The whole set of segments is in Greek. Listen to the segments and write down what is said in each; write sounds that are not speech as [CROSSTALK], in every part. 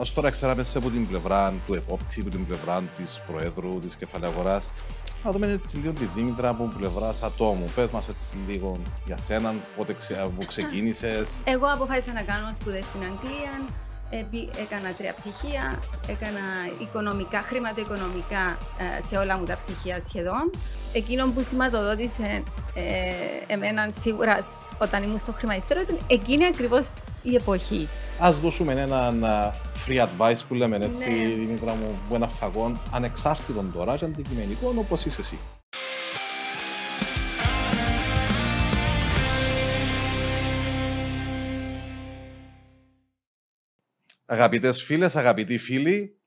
Ω τώρα ξέραμε σε από την πλευρά του επόπτη, από την πλευρά της Προέδρου της Κεφαλαίου Αγορά. Να δούμε έτσι λίγο τη Δήμητρα από πλευρά ατόμου. Πες μας έτσι λίγο για σένα, πότε που ξεκίνησες. Εγώ αποφάσισα να κάνω σπουδές στην Αγγλία. Έκανα τρία πτυχία, έκανα οικονομικά, χρηματοοικονομικά ε, σε όλα μου τα πτυχία σχεδόν. Εκείνο που σηματοδότησε ε, εμένα σίγουρα όταν ήμουν στο χρηματιστήριο ήταν εκείνη ακριβώς η εποχή. Α δώσουμε έναν free advice που λέμε έτσι, ναι. Δημήτρα μου, που ένα φαγόν ανεξάρτητον τώρα και αντικειμενικό όπως είσαι εσύ. Αγαπητές φίλες, αγαπητοί φίλοι,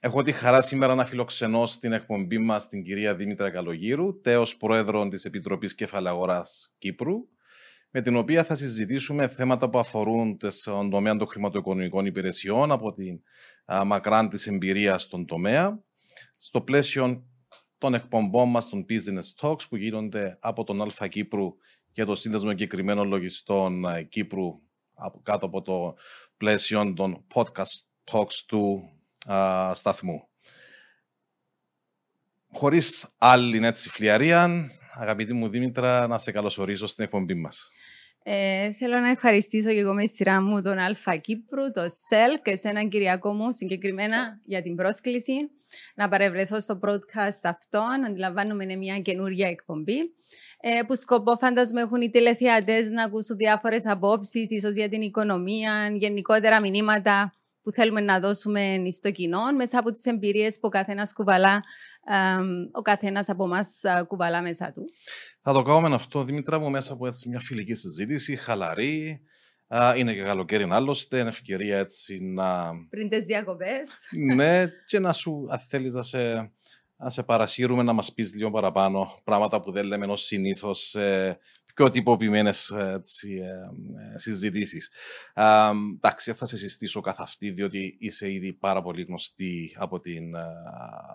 έχω τη χαρά σήμερα να φιλοξενώ στην εκπομπή μας την κυρία Δήμητρα Καλογύρου, τέος πρόεδρο της Επιτροπής Κεφαλαγοράς Κύπρου, με την οποία θα συζητήσουμε θέματα που αφορούν τον τομέα των χρηματοοικονομικών υπηρεσιών από την μακράν της εμπειρίας στον τομέα, στο πλαίσιο των εκπομπών μας των Business Talks που γίνονται από τον ΑΛΦΑ Κύπρου και το Σύνδεσμο Εγκεκριμένων Λογιστών Κύπρου κάτω από το πλαίσιο των podcast talks του α, σταθμού. Χωρίς άλλη έτσι φλιαρία, αγαπητή μου Δήμητρα, να σε καλωσορίσω στην εκπομπή μας. Ε, θέλω να ευχαριστήσω και εγώ με τη σειρά μου τον Αλφα Κύπρου, το ΣΕΛ και σε έναν Κυριακό μου συγκεκριμένα για την πρόσκληση να παρευρεθώ στο broadcast αυτό. Αντιλαμβάνομαι είναι μια καινούργια εκπομπή ε, που σκοπό φαντασμού έχουν οι τηλεθεατές να ακούσουν διάφορες απόψεις, ίσως για την οικονομία, γενικότερα μηνύματα που θέλουμε να δώσουμε στο κοινό μέσα από τις εμπειρίες που ο καθένας κουβαλά, ο καθένας από εμά κουβαλά μέσα του. Θα το κάνουμε αυτό, Δημήτρα μου, μέσα από έτσι μια φιλική συζήτηση, χαλαρή. Είναι και καλοκαίρι άλλωστε, είναι ευκαιρία έτσι να... Πριν τις διακοπές. ναι, [LAUGHS] και να σου, αν θέλεις να σε να σε παρασύρουμε να μας πεις λίγο παραπάνω πράγματα που δεν λέμε ως συνήθως σε πιο τυποποιημένες ε, ε, συζητήσεις. Εντάξει, θα σε συστήσω καθ' αυτή, διότι είσαι ήδη πάρα πολύ γνωστή από την, ε,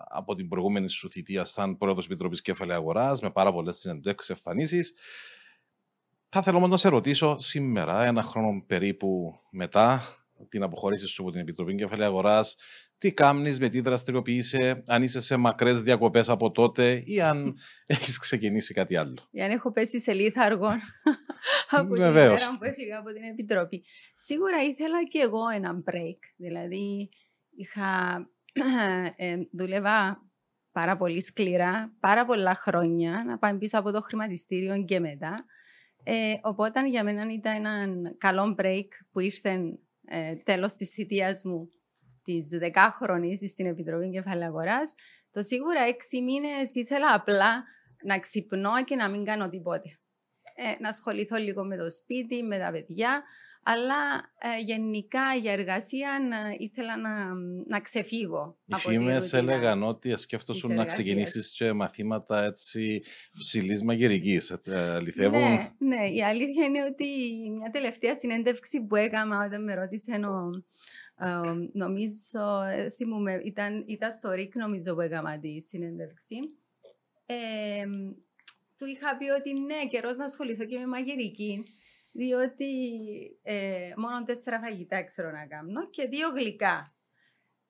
από την προηγούμενη σου θητεία σαν πρόεδρος Επιτροπής Κέφαλη Αγοράς, με πάρα πολλές συνεντεύξεις, εμφανίσεις. Θα θέλω όμως να σε ρωτήσω σήμερα, ένα χρόνο περίπου μετά την αποχωρήση σου από την Επιτροπή Κεφαλή Αγοράς, τι κάνει, με τι δραστηριοποιείσαι, αν είσαι σε μακρές διακοπές από τότε ή αν [LAUGHS] έχεις ξεκινήσει κάτι άλλο. Ή αν έχω πέσει σε λίθαργο [LAUGHS] από την ημέρα που έφυγα από την Επιτροπή. Σίγουρα ήθελα και εγώ ένα break. Δηλαδή, είχα [CLEARS THROAT] ε, δούλευα πάρα πολύ σκληρά, πάρα πολλά χρόνια να πάμε πίσω από το χρηματιστήριο και μετά. Ε, οπότε για μένα ήταν ένα καλό break που ήρθε ε, τέλος της θητείας μου της δεκάχρονης στην Επιτροπή Κεφαλαίου Αγοράς, το σίγουρα έξι μήνες ήθελα απλά να ξυπνώ και να μην κάνω τίποτε. Ε, να ασχοληθώ λίγο με το σπίτι, με τα παιδιά, αλλά ε, γενικά για εργασία να, ήθελα να, να ξεφύγω. Οι φήμε έλεγαν ότι σκέφτοσουν να ξεκινήσεις και μαθήματα έτσι ψηλής μαγειρικής. Αληθεύουν; Ναι, ναι, η αλήθεια είναι ότι μια τελευταία συνέντευξη που έκανα όταν με ρώτησε ο, ε, νομίζω, ε, θυμούμαι, ήταν, ήταν στο ΡΙΚ νομίζω που έκανα τη συνέντευξη. Ε, του είχα πει ότι ναι, καιρός να ασχοληθώ και με μαγειρική διότι ε, μόνο τέσσερα φαγητά ξέρω να κάνω και δύο γλυκά.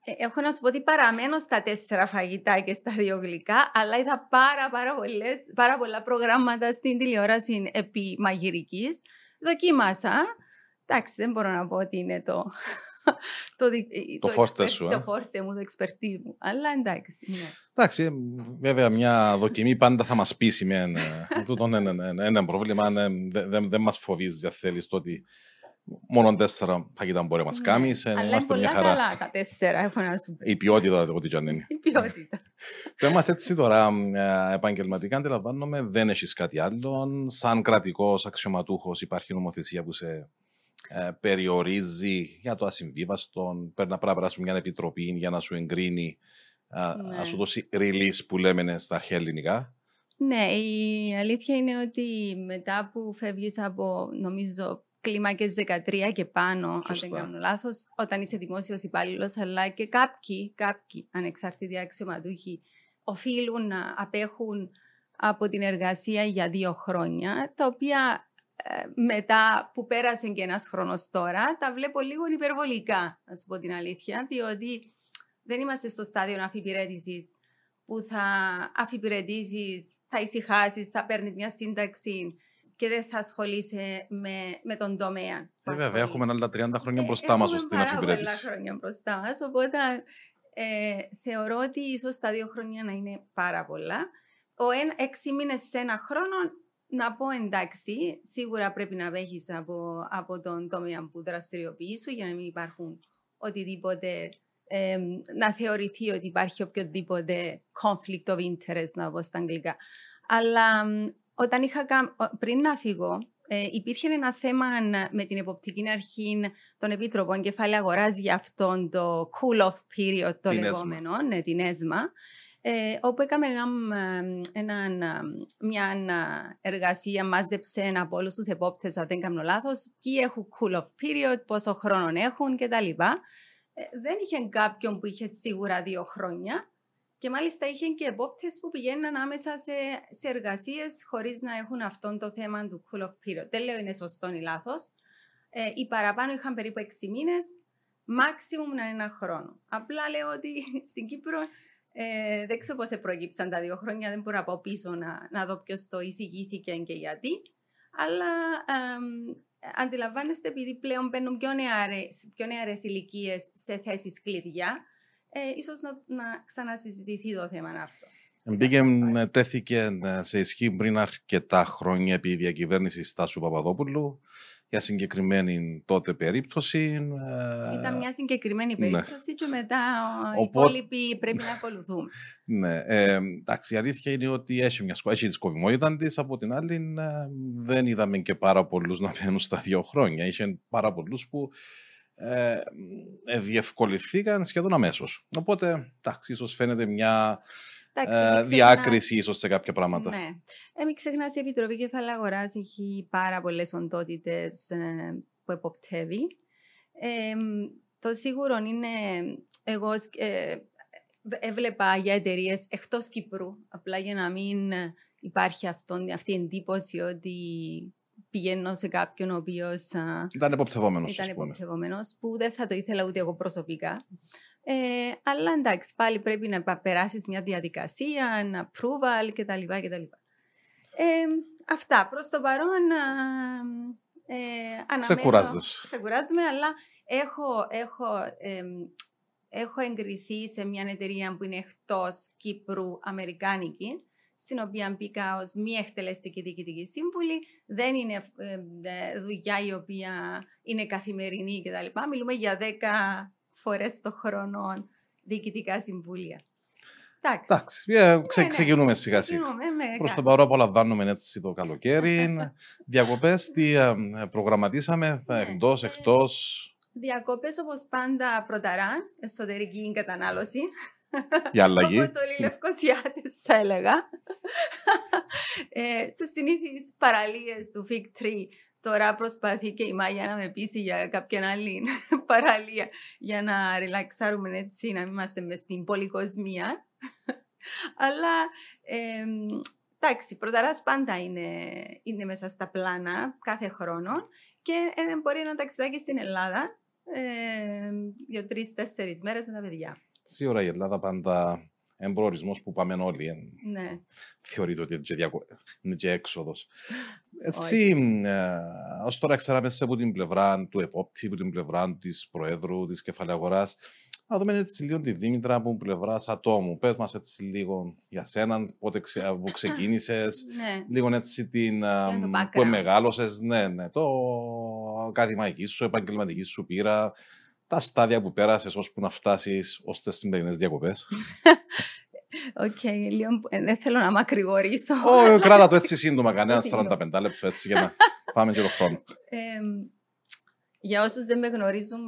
Ε, έχω να σου πω ότι παραμένω στα τέσσερα φαγητά και στα δύο γλυκά, αλλά είδα πάρα, πάρα, πολλές, πάρα πολλά προγράμματα στην τηλεόραση επί μαγειρικής. Δοκίμασα. Εντάξει, δεν μπορώ να πω ότι είναι το, [LAUGHS] το, το, φόρτε σου. Το φόρτε μου, το εξπερτή μου. Αλλά εντάξει. Ναι. Εντάξει, βέβαια μια δοκιμή πάντα θα μας πείσει με ένα, ένα, πρόβλημα. Δεν δε, δε μας φοβίζει, αν θέλεις, το ότι μόνο τέσσερα φαγητά μπορεί να μας κάνεις. Ναι. Αλλά είναι πολλά χαρά. καλά τα τέσσερα, έχω να σου πει. Η ποιότητα, ό,τι και αν είναι. Η ποιότητα. Το είμαστε έτσι τώρα επαγγελματικά, αντιλαμβάνομαι, δεν έχεις κάτι άλλο. Σαν κρατικός αξιωματούχος υπάρχει νομοθεσία που σε ε, περιορίζει για το ασυμβίβαστο, πρέπει να περάσει μια επιτροπή για να σου εγκρίνει, ναι. να σου δώσει release που λέμε στα αρχαία ελληνικά. Ναι, η αλήθεια είναι ότι μετά που φεύγεις από, νομίζω, κλίμακες 13 και πάνω, Σωστά. αν δεν κάνω λάθος, όταν είσαι δημόσιος υπάλληλος, αλλά και κάποιοι, κάποιοι ανεξάρτητοι αξιωματούχοι οφείλουν να απέχουν από την εργασία για δύο χρόνια, τα οποία μετά που πέρασε και ένας χρόνος τώρα, τα βλέπω λίγο υπερβολικά, να σου πω την αλήθεια, διότι δεν είμαστε στο στάδιο αφιπηρέτηση που θα αφιπηρετήσεις, θα ησυχάσεις, θα παίρνεις μια σύνταξη και δεν θα ασχολείσαι με, με τον τομέα. Ε, βέβαια, έχουμε άλλα 30 χρόνια μπροστά μας στην αφιπηρέτηση. Έχουμε άλλα χρόνια μπροστά μας. Οπότε ε, θεωρώ ότι ίσως τα δύο χρόνια να είναι πάρα πολλά. Ο ένα, έξι μήνες σε ένα χρόνο να πω εντάξει, σίγουρα πρέπει να βέχει από, από τον τομέα που δραστηριοποιείς σου για να μην υπάρχουν οτιδήποτε ε, να θεωρηθεί ότι υπάρχει οποιοδήποτε conflict of interest, να πω στα αγγλικά. Αλλά όταν είχα πριν να φύγω, ε, υπήρχε ένα θέμα με την εποπτική αρχή των Επιτροπών Κεφάλαια Αγοράς για αυτόν το cool off period το λεγόμενο, ναι, την ΕΣΜΑ. Ε, όπου έκαμε ένα, μια εργασία, μάζεψε από όλους τους επόπτες, αν δεν κάνω λάθος, ποιοι έχουν cool off period, πόσο χρόνο έχουν κτλ. Ε, δεν είχε κάποιον που είχε σίγουρα δύο χρόνια. Και μάλιστα είχε και επόπτες που πηγαίναν άμεσα σε, σε εργασίες χωρίς να έχουν αυτό το θέμα του cool off period. Δεν λέω είναι σωστό ή λάθος. Ε, οι παραπάνω είχαν περίπου έξι μήνες, maximum να είναι ένα χρόνο. Απλά λέω ότι [LAUGHS] στην Κύπρο ε, δεν ξέρω πώς προέκυψαν τα δύο χρόνια, δεν μπορώ να πάω πίσω να, να δω ποιος το εισηγήθηκε και γιατί. Αλλά ε, αντιλαμβάνεστε, επειδή πλέον μπαίνουν πιο νεαρές, πιο νεαρές ηλικίες σε θέσεις κλειδιά, ε, ίσως να, να ξανασυζητηθεί το θέμα αυτό. Μπήκε, τέθηκε σε ισχύ πριν αρκετά χρόνια επί η διακυβέρνηση Στάσου Παπαδόπουλου για συγκεκριμένη τότε περίπτωση. Ε, Ήταν μια συγκεκριμένη ναι. περίπτωση ναι. και μετά οι υπόλοιποι πρέπει να ακολουθούν. [LAUGHS] Ναι. Ε, εντάξει, η αλήθεια είναι ότι έχει μια έχει τη σκοπιμότητα της. Από την άλλη, ε, δεν είδαμε και πάρα πολλούς να μένουν στα δύο χρόνια. Είχε πάρα πολλούς που ε, ε, διευκολυθήκαν σχεδόν αμέσως. Οπότε, εντάξει, ίσως φαίνεται μια ε, διάκριση ίσως σε κάποια πράγματα. Ναι. Ε, μην ξεχνάς, η Επιτροπή Κεφαλαίου Αγορά έχει πάρα πολλές οντότητες ε, που εποπτεύει. Ε, το σίγουρο είναι, εγώ ε, έβλεπα για εταιρείες εκτός Κύπρου, απλά για να μην υπάρχει αυτόν, αυτή η εντύπωση ότι πηγαίνω σε κάποιον ο οποίος. Ήταν εποπτευόμενος. Ήταν εποπτευόμενος, που δεν θα το ήθελα ούτε εγώ προσωπικά. Ε, αλλά εντάξει, πάλι πρέπει να περάσεις μια διαδικασία, ένα approval κτλ. κτλ. Ε, αυτά. Προς το παρόν. Ε, σε κουράζεσαι. Σε κουράζομαι, αλλά έχω, έχω, ε, έχω εγκριθεί σε μια εταιρεία που είναι εκτός Κύπρου, Αμερικάνικη στην οποία μπήκα ως μη εκτελεστική διοικητική σύμβουλη. Δεν είναι ε, δουλειά η οποία είναι καθημερινή κτλ. Μιλούμε για 10 φορές το χρόνο διοικητικά συμβούλια. Εντάξει, yeah, ξε, ναι, ναι. ξεκινούμε σιγά σιγά. Προς το παρόν απολαμβάνουμε έτσι το καλοκαίρι. [LAUGHS] Διακοπές, τι ε, προγραμματίσαμε, θα ναι. εκτός, εκτός. Διακοπές όπως πάντα πρωταρά, εσωτερική κατανάλωση. Η αλλαγή. Όπως όλοι οι Λευκοσιάτες θα έλεγα. ε, σε συνήθεις παραλίες του Fig Tree τώρα προσπαθεί και η Μάγια να με πείσει για κάποια άλλη [LAUGHS] παραλία για να ρελαξάρουμε έτσι, να μην είμαστε μες στην πολυκοσμία. [LAUGHS] Αλλά ε, εντάξει, πρωταράς πάντα είναι, είναι μέσα στα πλάνα κάθε χρόνο και ε, μπορεί ένα ταξιδάκι στην Ελλάδα ε, για τρει-τέσσερι μέρες με τα παιδιά. Σίγουρα η Ελλάδα πάντα είναι προορισμός που πάμε όλοι. Ναι. Θεωρείται ότι είναι και έξοδος. Έτσι, ε, ως τώρα ξέραμε σε από την πλευρά του επόπτη, από την πλευρά της Προέδρου της Κεφαλαίου Αγορά. Να δούμε έτσι λίγο τη Δήμητρα από πλευρά ατόμου. Πες μας έτσι λίγο για σένα, πότε ξε, που ξεκίνησες, [LAUGHS] ναι. λίγο έτσι την. που μεγάλωσε, ναι, ναι, το ακαδημαϊκή σου, επαγγελματική σου πείρα τα στάδια που πέρασες ώσπου να φτάσεις ως τις σημερινές διακοπές. [LAUGHS] Οκ, λίγο ε, δεν θέλω να μακρηγορήσω. Όχι, κράτα το έτσι σύντομα, κανένας 45 λεπτό έτσι για να [LAUGHS] πάμε και το χρόνο. Για όσους δεν με γνωρίζουν,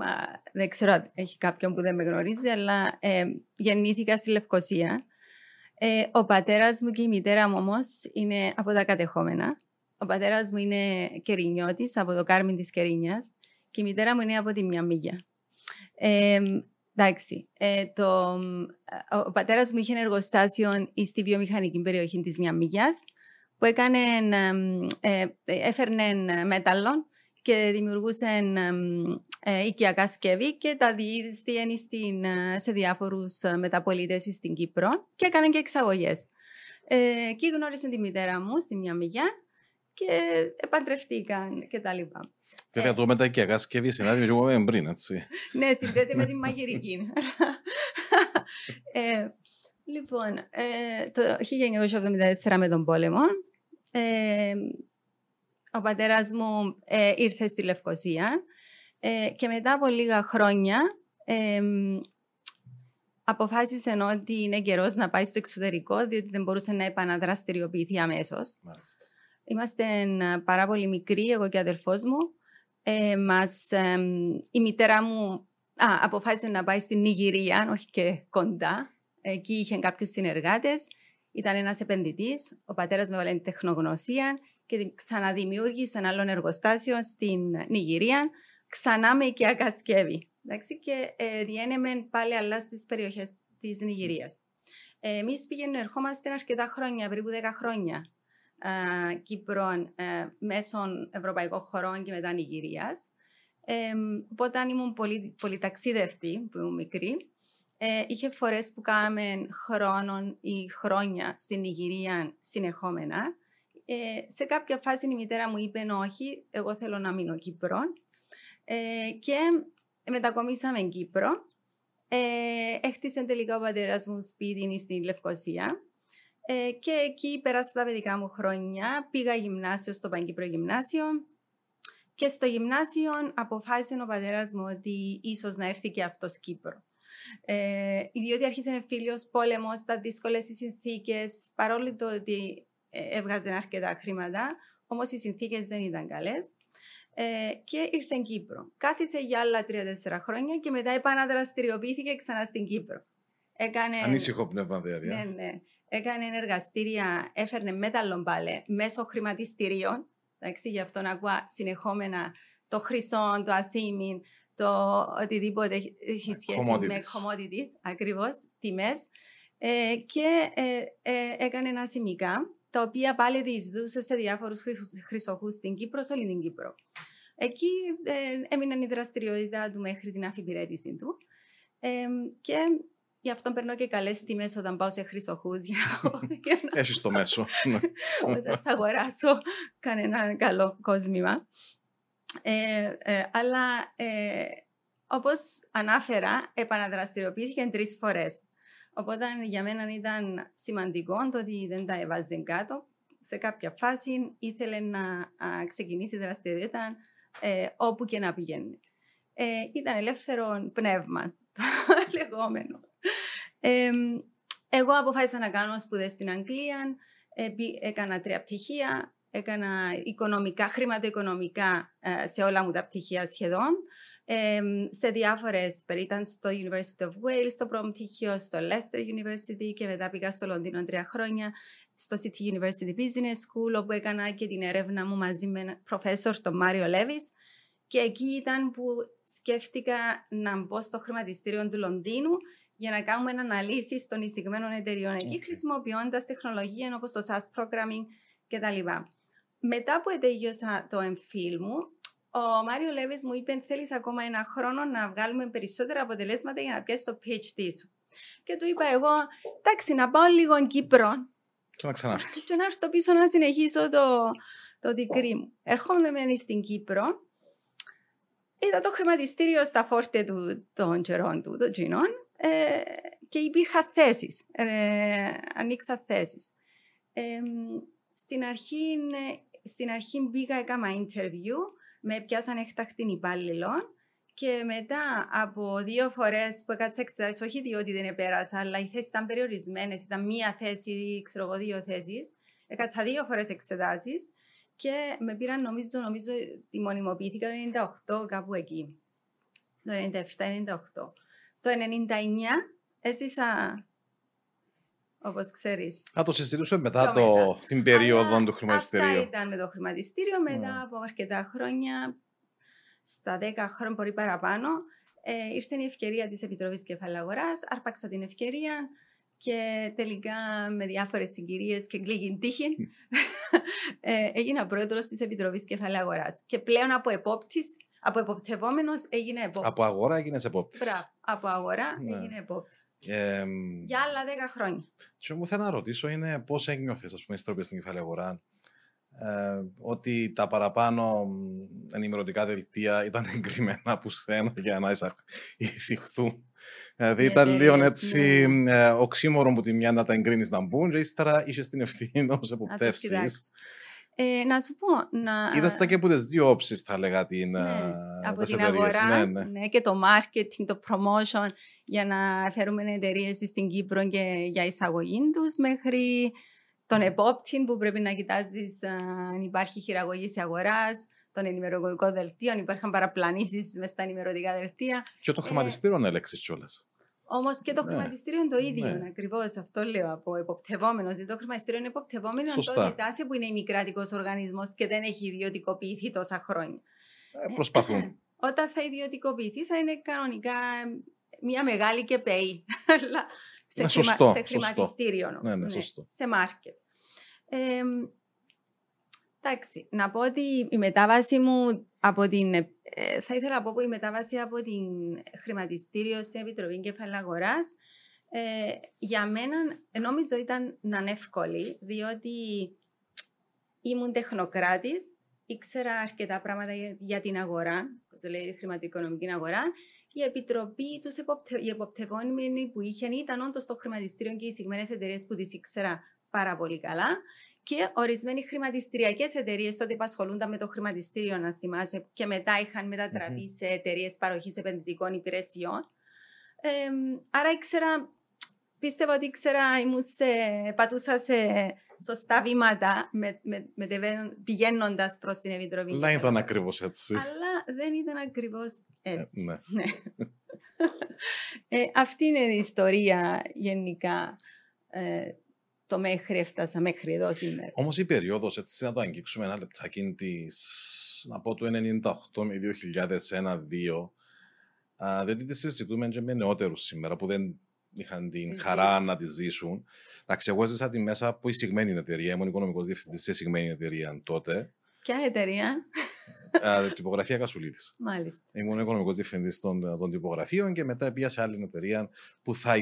δεν ξέρω αν έχει κάποιον που δεν με γνωρίζει, αλλά γεννήθηκα στη Λευκοσία. Ε, ο πατέρας μου και η μητέρα μου όμως είναι από τα κατεχόμενα. Ο πατέρας μου είναι κερινιώτης από το Κάρμιν της Κερίνιας και η μητέρα μου είναι από τη Μιαμίγια. Ε, εντάξει. Ε, ο πατέρας μου είχε ένα εργοστάσιο στη βιομηχανική περιοχή της Μιαμίγια, που έκανε, ε, έφερνε μέταλλο και δημιουργούσε ε, οικιακά σκεύη και τα διείσδιε σε διάφορους μεταπολίτες στην Κύπρο και έκανε και εξαγωγές. Ε, εκεί γνώρισε τη μητέρα μου στη μια μηγιά και επαντρευτήκαν και τα λοιπά. Βέβαια, το μετακιακά σκευή συνάδει με πριν, έτσι. ναι, συνδέεται με τη μαγειρική. ε, λοιπόν, ε, το 1974 με τον πόλεμο, ε, ο πατέρας μου ε, ήρθε στη Λευκοσία ε, και μετά από λίγα χρόνια ε, αποφάσισε ότι είναι καιρός να πάει στο εξωτερικό, διότι δεν μπορούσε να επαναδραστηριοποιηθεί αμέσως. Είμαστε πάρα πολύ μικροί, εγώ και ο αδελφός μου. Ε, μας, η μητέρα μου α, αποφάσισε να πάει στην Νιγηρία, όχι και κοντά. Εκεί είχε κάποιους συνεργάτες. Ήταν ένας επενδυτής. Ο πατέρας με έβαλε τεχνογνωσία και ξαναδημιούργησε ένα άλλο εργοστάσιο στην Νιγηρία, ξανά με οικιακά σκεύη. Εντάξει, και ε, διένεμε πάλι άλλα στις περιοχές της Νιγηρίας. Ε, Εμείς πήγαινε, ερχόμαστε αρκετά χρόνια, περίπου 10 χρόνια, ε, Κύπρο ε, μέσω ευρωπαϊκών χωρών και μετά Νιγηρίας. Ε, οπότε ήμουν πολύ, πολύ ταξίδευτη, που ήμουν μικρή. Ε, είχε φορές που κάναμε χρόνων ή χρόνια στην Νιγηρία συνεχόμενα. Ε, σε κάποια φάση η μητέρα μου είπε όχι, εγώ θέλω να μείνω Κύπρο. Ε, και μετακομίσαμε Κύπρο. Ε, έχτισε τελικά ο πατέρας μου σπίτι στην Λευκοσία. Ε, και εκεί πέρασα τα παιδικά μου χρόνια. Πήγα γυμνάσιο στο Παγκύπρο Γυμνάσιο. Και στο γυμνάσιο αποφάσισε ο πατέρας μου ότι ίσως να έρθει και αυτός Κύπρο. Ε, διότι άρχισε ένα φίλο πόλεμος, στα δύσκολες συνθήκες, παρόλο το ότι ε, έβγαζε αρκετά χρήματα, όμως οι συνθήκες δεν ήταν καλές. Ε, και ήρθε στην Κύπρο. Κάθισε για άλλα τρία-τέσσερα χρόνια και μετά επαναδραστηριοποιήθηκε ξανά στην Κύπρο. Έκανε... Ανήσυχο πνεύμα δηλαδή. Ναι, ναι. Έκανε εργαστήρια, έφερνε μέταλλο πάλι μέσω χρηματιστηρίων. Εντάξει, γι' αυτό να ακούω συνεχόμενα το χρυσό, το ασίμιν, το οτιδήποτε έχει σχέση με commodities, ακριβώς, τιμές. Ε, και ε, ε, έκανε ένα σημικά τα οποία πάλι διεισδούσε σε διάφορους χρυσοχούς στην Κύπρο, σε όλη την Κύπρο. Εκεί ε, έμεινε η δραστηριότητα του μέχρι την αφιπηρέτηση του. Ε, και γι' αυτό παίρνω και καλές τιμές όταν πάω σε χρυσοχού. [LAUGHS] Έχεις το μέσο. Ναι. [LAUGHS] θα αγοράσω κανένα καλό κόσμημα. Ε, ε, αλλά ε, όπως ανάφερα, επαναδραστηριοποιήθηκε τρεις φορές. Οπότε για μένα ήταν σημαντικό το ότι δεν τα έβαζε κάτω. Σε κάποια φάση ήθελε να α, ξεκινήσει δραστηριότητα ε, όπου και να πηγαίνει. Ε, ήταν ελεύθερο πνεύμα, [LAUGHS] το λεγόμενο. Ε, εγώ αποφάσισα να κάνω σπουδές στην Αγγλία, ε, έκανα τρία πτυχία, έκανα οικονομικά, χρηματοοικονομικά ε, σε όλα μου τα πτυχία σχεδόν σε διάφορες ήταν στο University of Wales, στο πρώτο πτυχίο, στο Leicester University και μετά πήγα στο Λονδίνο τρία χρόνια, στο City University Business School, όπου έκανα και την έρευνα μου μαζί με έναν professor, τον Μάριο Λέβης. Και εκεί ήταν που σκέφτηκα να μπω στο χρηματιστήριο του Λονδίνου για να κάνουμε αναλύσεις των εισηγμένων εταιριών okay. εκεί, χρησιμοποιώντας τεχνολογία όπως το SAS programming κτλ. Μετά που τελείωσα το εμφύλ μου, ο Μάριο Λέβης μου είπε: Θέλεις ακόμα ένα χρόνο να βγάλουμε περισσότερα αποτελέσματα για να πιάσει το PhD σου. Και του είπα εγώ: Εντάξει, να πάω λίγο Κύπρο. Και να ξανάρθω. [LAUGHS] Και να έρθω πίσω να συνεχίσω το, το degree μου. Ερχόμαι στην Κύπρο. Είδα το χρηματιστήριο στα φόρτε του των καιρών του, των τζινών, ε, και υπήρχαν θέσεις. Ε, ανοίξα θέσεις. Ε, στην, αρχή, στην αρχή μπήκα, έκανα interview με πιάσαν έκτακτη υπάλληλο και μετά από δύο φορές που έκατσα εξετάσεις, όχι διότι δεν επέρασα, αλλά οι θέσεις ήταν περιορισμένες, ήταν μία θέση, ξέρω εγώ, δύο θέσεις. Έκατσα δύο φορές εξετάσεις και με πήραν, νομίζω, νομίζω, τη μονιμοποιήθηκα το 98, κάπου εκεί. Το 97-98. Το 99 έζησα Όπως ξέρεις. Α, το συζητούσαμε μετά το, την περίοδο Αλλά του χρηματιστηρίου. Αυτά ήταν με το χρηματιστήριο. Μετά mm. από αρκετά χρόνια, στα 10 χρόνια, μπορεί παραπάνω, ε, ήρθε η ευκαιρία της Επιτροπής Κεφαλαίου Αγορά. Άρπαξα την ευκαιρία Και τελικά με διάφορες συγκυρίες και γκλίγιν τύχη [LAUGHS] ε, έγινα πρόεδρος της Επιτροπής Κεφαλαίου Αγορά. Και πλέον από επόπτης, από εποπτευόμενος έγινε επόπτης. Από αγορά έγινες επόπτης. Μπράβο. Από αγορά ναι. έγινε επόπτης. Ε, Για άλλα 10 χρόνια. Τι μου θέλω να ρωτήσω είναι πώς ένιωθες, ας πούμε, στην στην κεφαλαία αγορά. Ε, ότι τα παραπάνω ενημερωτικά δελτία ήταν [LAUGHS] εγκριμένα από σένα για να εισηχθούν. Δηλαδή ήταν λίγο έτσι ναι. ε, οξύμορο που τη μια να τα εγκρίνεις να μπουν, και ύστερα είχες την ευθύνη ω εποπτεύσεις. Ε, να σου πω. Να... Είδα τα και από τις δύο όψεις, θα έλεγα, την, ναι, ε, από την αγορά ναι, ναι. ναι, και το marketing, το promotion για να φέρουμε εταιρείες στην Κύπρο και για εισαγωγή τους μέχρι τον επόπτη που πρέπει να κοιτάζεις αν υπάρχει χειραγωγής αγοράς, των ενημερωτικών δελτίων, υπάρχουν παραπλανήσεις μες στα ενημερωτικά δελτία. Και το χρηματιστήριο ε, έλεξες κιόλας. Όμως και το ναι. χρηματιστήριο είναι το ίδιο. Ναι. Ακριβώς αυτό λέω από εποπτευόμενος. Δηλαδή το χρηματιστήριο είναι εποπτευόμενο αν το κοιτάσει που είναι ημικράτικος οργανισμός και δεν έχει ιδιωτικοποιηθεί τόσα χρόνια. Ε, προσπαθούν. [CLEARS THROAT] Όταν θα ιδιωτικοποιηθεί θα είναι κανονικά μια μεγάλη και ΠΕΗ. [LAUGHS] σε, ναι, χρημα... σωστό, σε χρηματιστήριο σωστό. Ναι, ναι, σωστό. σε μάρκετ. Ε, εντάξει, να πω ότι η μετάβαση μου από την. Ε, θα ήθελα να πω που η μετάβαση από την χρηματιστήριο στην Επιτροπή Κεφαλαίου Αγορά ε, για μένα νόμιζω ήταν να είναι εύκολη, διότι ήμουν τεχνοκράτης, ήξερα αρκετά πράγματα για, για την αγορά, όπως λέει χρηματοοικονομική αγορά. Η επιτροπή, τους εποπτε, οι εποπτευόμενοι που είχαν ήταν όντως το χρηματιστήριο και οι συγκεκριμένες εταιρείες που τις ήξερα πάρα πολύ καλά. Και ορισμένοι χρηματιστηριακές εταιρείες τότε που ασχολούνταν με το χρηματιστήριο, να θυμάσαι, και μετά είχαν μετατραπεί σε εταιρείες παροχής επενδυτικών υπηρεσιών. Ε, άρα ήξερα, πίστευα ότι ήξερα, ήμουν σε, πατούσα σε σωστά βήματα με, με, με, πηγαίνοντας προς την Επιτροπή. Αλλά ήταν ακριβώς έτσι. Αλλά δεν ήταν ακριβώς έτσι. Ε, ναι. ναι. ε, αυτή είναι η ιστορία γενικά. Ε, το μέχρι έφτασα μέχρι εδώ σήμερα. Όμως η περίοδος, έτσι να το αγγίξουμε ένα λεπτάκι της, να πω του 98 με 2001-2002, διότι τη συζητούμε και με νεότερους σήμερα που δεν είχαν την χαρά να τη ζήσουν. Εντάξει, εγώ έζησα τη μέσα από εισηγμένη εταιρεία. Ήμουν οικονομικός διευθυντής σε εισηγμένη εταιρεία τότε. Ποια εταιρεία; Α, τυπογραφία Κασουλίτη. Μάλιστα. Ήμουν οικονομικός διευθυντής των, των τυπογραφίων και μετά πήγα σε άλλη εταιρεία που θα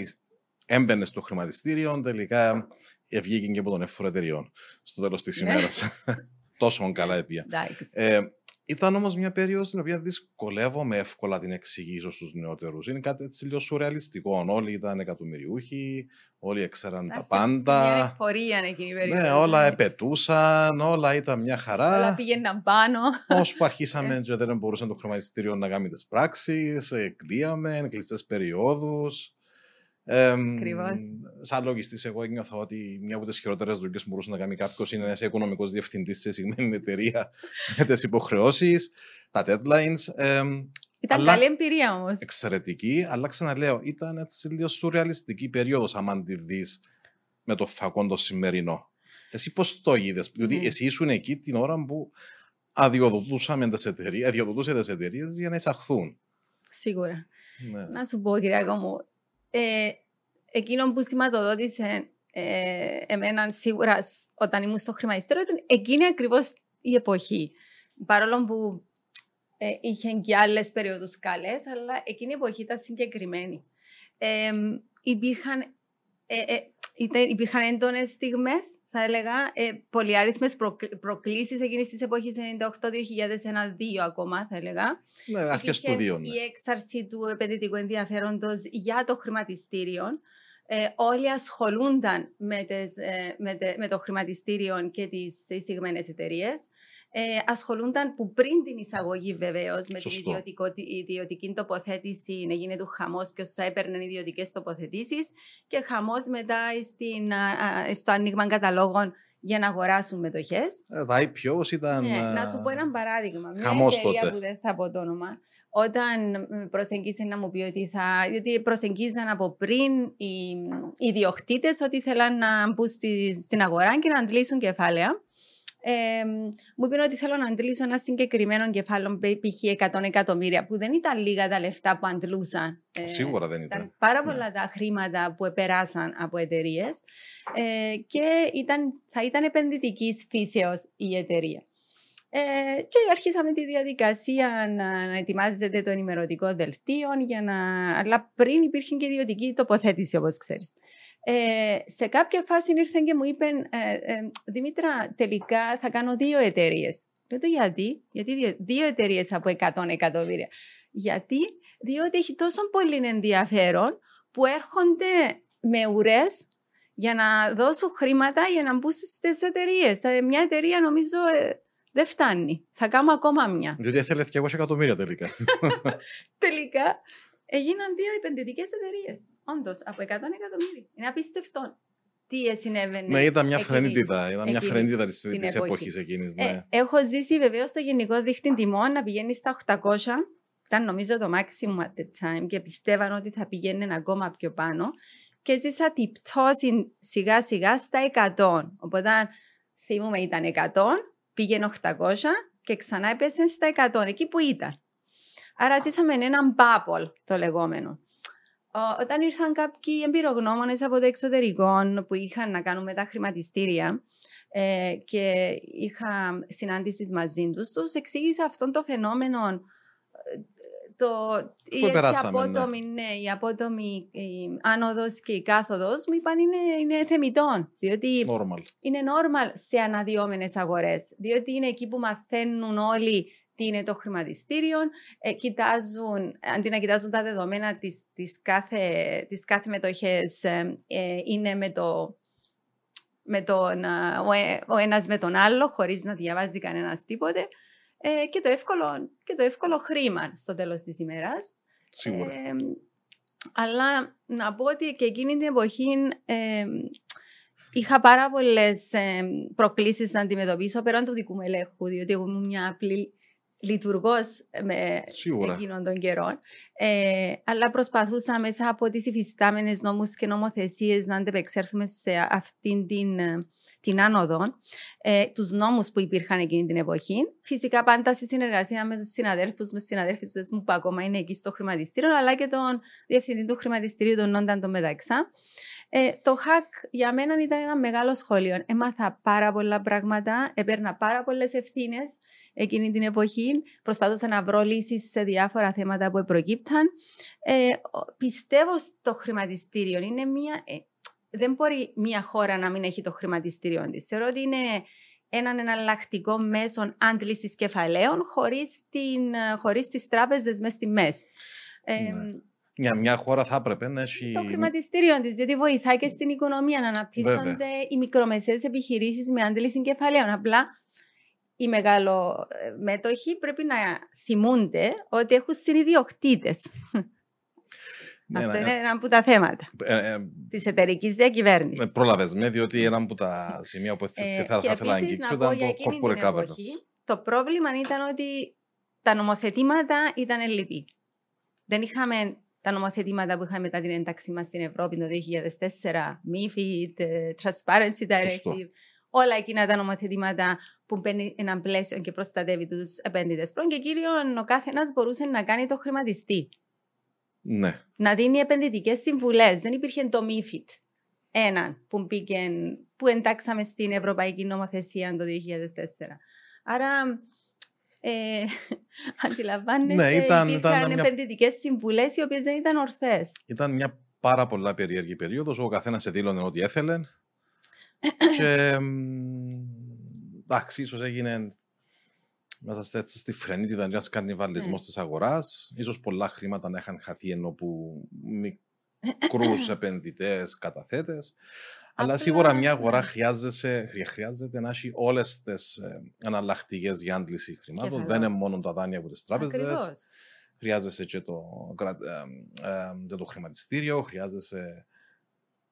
έμπαινε στο χρηματιστήριο. Τελικά βγήκε και από τον εύφορο εταιρεών στο τέλος της ναι. ημέρας. [LAUGHS] Τόσο καλά έπια. Ε, ήταν όμως μια περίοδος στην οποία δυσκολεύομαι εύκολα την εξηγήσω στους νεότερους. Είναι κάτι έτσι λίγο σουρεαλιστικό. Όλοι ήταν εκατομμυριούχοι, όλοι έξεραν τα πάντα. Μια πορεία εκείνη η περίοδος. Ναι, όλα ναι. επετούσαν, όλα ήταν μια χαρά. Όλα πήγαιναν πάνω. Ώσπου αρχίσαμε ναι. και δεν μπορούσαν το χρηματιστήριο να κάνει τις πράξεις, κλείαμε, κλειστές περιόδους. Ε, σαν λογιστής, εγώ νιώθω ότι μια από τις χειρότερες δουλειές που μπορούσε να κάνει κάποιος είναι ένα οικονομικός διευθυντής σε συγκεκριμένη εταιρεία [LAUGHS] με τις υποχρεώσεις, τα deadlines. Ε, ήταν αλλά, καλή εμπειρία όμως. Εξαιρετική, αλλά ξαναλέω, ήταν έτσι λίγο σουρεαλιστική περίοδος, αν τη δεις με το φακόν το σημερινό. Εσύ πώς το είδες, διότι mm. εσύ ήσουν εκεί την ώρα που αδειοδοτούσαμε τις εταιρείες, αδειοδοτούσε τις εταιρείες για να εισαχθούν. Σίγουρα. Ναι. Να σου πω, κυρία μου, ε, εκείνο που σηματοδότησε ε, εμένα σίγουρα όταν ήμουν στο χρηματιστήριο ήταν εκείνη ακριβώς η εποχή. Παρόλο που ε, είχε και άλλες περίοδου καλές, αλλά εκείνη η εποχή ήταν συγκεκριμένη. Ε, υπήρχαν, ε, ε, υπήρχαν έντονες στιγμές, θα έλεγα, ε, πολυάριθμες προκλήσεις εκείνης της εποχής 98-2001-2 ακόμα, θα έλεγα. Ναι, αρχές του 2. Ναι. Η έξαρση του επενδυτικού ενδιαφέροντος για το χρηματιστήριο. Ε, όλοι ασχολούνταν με, τις, ε, με, με, το χρηματιστήριο και τις εισηγμένες εταιρείες ε, ασχολούνταν που πριν την εισαγωγή βεβαίως με την ιδιωτική τοποθέτηση να γίνεται του χαμός, ποιος θα έπαιρνε ιδιωτικές τοποθετήσεις και χαμός μετά στην, στο άνοιγμα καταλόγων για να αγοράσουν μετοχές. Ε, τα IPO ήταν. Ναι, να σου πω ένα παράδειγμα. Μια εταιρεία τότε. που δεν θα πω το όνομα. Όταν προσεγγίσε να μου πει ότι θα. διότι προσεγγίζαν από πριν οι, οι ιδιοκτήτες ότι θέλαν να μπουν στη, στην αγορά και να αντλήσουν κεφάλαια. Ε, μου είπαν ότι θέλω να αντλήσω ένα συγκεκριμένο κεφάλαιο, π.χ. 100 εκατομμύρια, που δεν ήταν λίγα τα λεφτά που αντλούσαν. Ε, Σίγουρα δεν ήταν. Ήταν πάρα ναι. πολλά τα χρήματα που επεράσαν από εταιρείες ε, και ήταν, θα ήταν επενδυτικής φύσεως η εταιρεία. Ε, και αρχίσαμε τη διαδικασία να, να ετοιμάζεται το ενημερωτικό δελτίο, για να, αλλά πριν υπήρχε και ιδιωτική τοποθέτηση, όπως ξέρεις. Ε, σε κάποια φάση ήρθαν και μου είπαν, ε, ε, Δημήτρα, τελικά θα κάνω δύο εταιρείες. Λέω το γιατί, γιατί δύο, δύο εταιρείες από 100 εκατομμύρια. Γιατί, διότι έχει τόσο πολύ ενδιαφέρον που έρχονται με ουρές για να δώσουν χρήματα για να μπουν στις εταιρείες. Μια εταιρεία νομίζω δεν φτάνει. Θα κάνω ακόμα μια. Διότι ήθελε 200 εκατομμύρια τελικά. [LAUGHS] τελικά έγιναν δύο επενδυτικές εταιρείες. Όντως, από 100 εκατομμύρια. Είναι απίστευτο τι συνέβαινε. Ναι, ήταν μια φρενίτιδα. Ήταν μια φρενίτιδα τη εποχή εκείνης. Ναι. Ε, έχω ζήσει βεβαίως στο γενικό δίκτυο τιμών να πηγαίνει στα 800. Ήταν νομίζω το maximum at the time και πιστεύαν ότι θα πηγαίνει ακόμα πιο πάνω. Και ζήσα την πτώση σιγά σιγά στα 100. Οπότε θυμούμε ήταν 100 πήγαινε 800 και ξανά έπεσε στα 100, εκεί που ήταν. Άρα ζήσαμε έναν bubble το λεγόμενο. Όταν ήρθαν κάποιοι εμπειρογνώμονες από το εξωτερικό που είχαν να κάνουν με τα χρηματιστήρια ε, και είχα συνάντησης μαζί τους, τους εξήγησα αυτό το φαινόμενο το, η έτσι ναι. απότομη, ναι. ναι. η απότομη η άνοδος και η κάθοδος μου είπαν είναι, είναι θεμητόν. Διότι normal. είναι normal σε αναδυόμενες αγορές. Διότι είναι εκεί που μαθαίνουν όλοι τι είναι το χρηματιστήριο, ε, κοιτάζουν, αντί να κοιτάζουν τα δεδομένα της, της, κάθε, της κάθε μετοχές, ε, ε, είναι με το με τον, ο, ε, ο ένας με τον άλλο, χωρίς να διαβάζει κανένας τίποτε ε, και, το εύκολο, και το εύκολο χρήμα στο τέλος της ημέρας. Σίγουρα. Ε, αλλά να πω ότι και εκείνη την εποχή ε, είχα πάρα πολλές ε, προκλήσεις να αντιμετωπίσω πέραν του δικού μου ελέγχου, διότι εγώ ήμουν μια απλή λειτουργό με Σίγουρα. εκείνων των καιρών. Ε, αλλά προσπαθούσα μέσα από τις υφιστάμενες νόμους και νομοθεσίες να αντεπεξέλθουμε σε αυτήν την την άνοδο, ε, τους νόμους που υπήρχαν εκείνη την εποχή. Φυσικά πάντα στη συνεργασία με τους συναδέλφους, με συναδέλφου μου που ακόμα είναι εκεί στο χρηματιστήριο, αλλά και τον διευθυντή του χρηματιστηρίου, τον Νόνταν τον Μεταξά. Ε, το hack για μένα ήταν ένα μεγάλο σχόλιο. Έμαθα πάρα πολλά πράγματα, έπαιρνα πάρα πολλές ευθύνες εκείνη την εποχή. Προσπαθούσα να βρω λύσεις σε διάφορα θέματα που προκύπταν. Ε, πιστεύω στο χρηματιστήριο. Είναι μια, ε, δεν μπορεί μια χώρα να μην έχει το χρηματιστήριο της. Θεωρώ ότι είναι έναν εναλλακτικό μέσο άντλησης κεφαλαίων χωρίς χωρίς τις τράπεζες μέσα στη μέση. Ναι. Μια, μια χώρα θα έπρεπε να έχει. Το χρηματιστήριο της, διότι βοηθάει και στην οικονομία να αναπτύσσονται Βέβαια. οι μικρομεσαίες επιχειρήσεις με άντληση κεφαλαίων. Απλά οι μεγαλομέτοχοι πρέπει να θυμούνται ότι έχουν συνειδιοκτήτες. Ναι, Αυτό ναι, είναι ένα από τα θέματα ε, ε, της εταιρικής διακυβέρνησης. Ε, Πρόλαβες με, διότι ένα από τα σημεία που ε, θα, θα ήθελα να αγγίξω ήταν το corporate governance. Το πρόβλημα ήταν ότι τα νομοθετήματα ήταν ελλειπή. Δεν είχαμε τα νομοθετήματα που είχαμε μετά την ένταξή μας στην Ευρώπη το 2004, MIFID, Transparency Directive, όλα εκείνα τα νομοθετήματα που μπαίνει ένα πλαίσιο και προστατεύει τους επένδυτες. Πρώτον και κύριον, ο κάθε ένα μπορούσε να κάνει το χρηματιστή. Ναι. Να δίνει επενδυτικές συμβουλές. Δεν υπήρχε το MIFID. Ένα που, πήγε, που εντάξαμε στην Ευρωπαϊκή Νομοθεσία το 2004. Άρα ε, [LAUGHS] αντιλαμβάνεστε ναι, ήταν, υπήρχαν ήταν επενδυτικές μια... συμβουλές οι οποίες δεν ήταν ορθές. Ήταν μια πάρα πολλά περίεργη περίοδος. Ο καθένας δήλωνε ό,τι έθελε. [COUGHS] και εντάξει, ίσως έγινε μέσα στη, στη φρενίτιδα ένα καρνιβαλισμό ναι. της αγοράς. σω πολλά χρήματα να είχαν χαθεί ενώ που μικρούς [COUGHS] επενδυτές, καταθέτες. Αλλά σίγουρα μια αγορά χρειάζεται, χρειάζεται να έχει όλες τις ε, εναλλακτικές για άντληση χρημάτων. Δεν είναι μόνο τα δάνεια από τις τράπεζες. Χρειάζεσαι και το, ε, ε, το χρηματιστήριο, χρειάζεσαι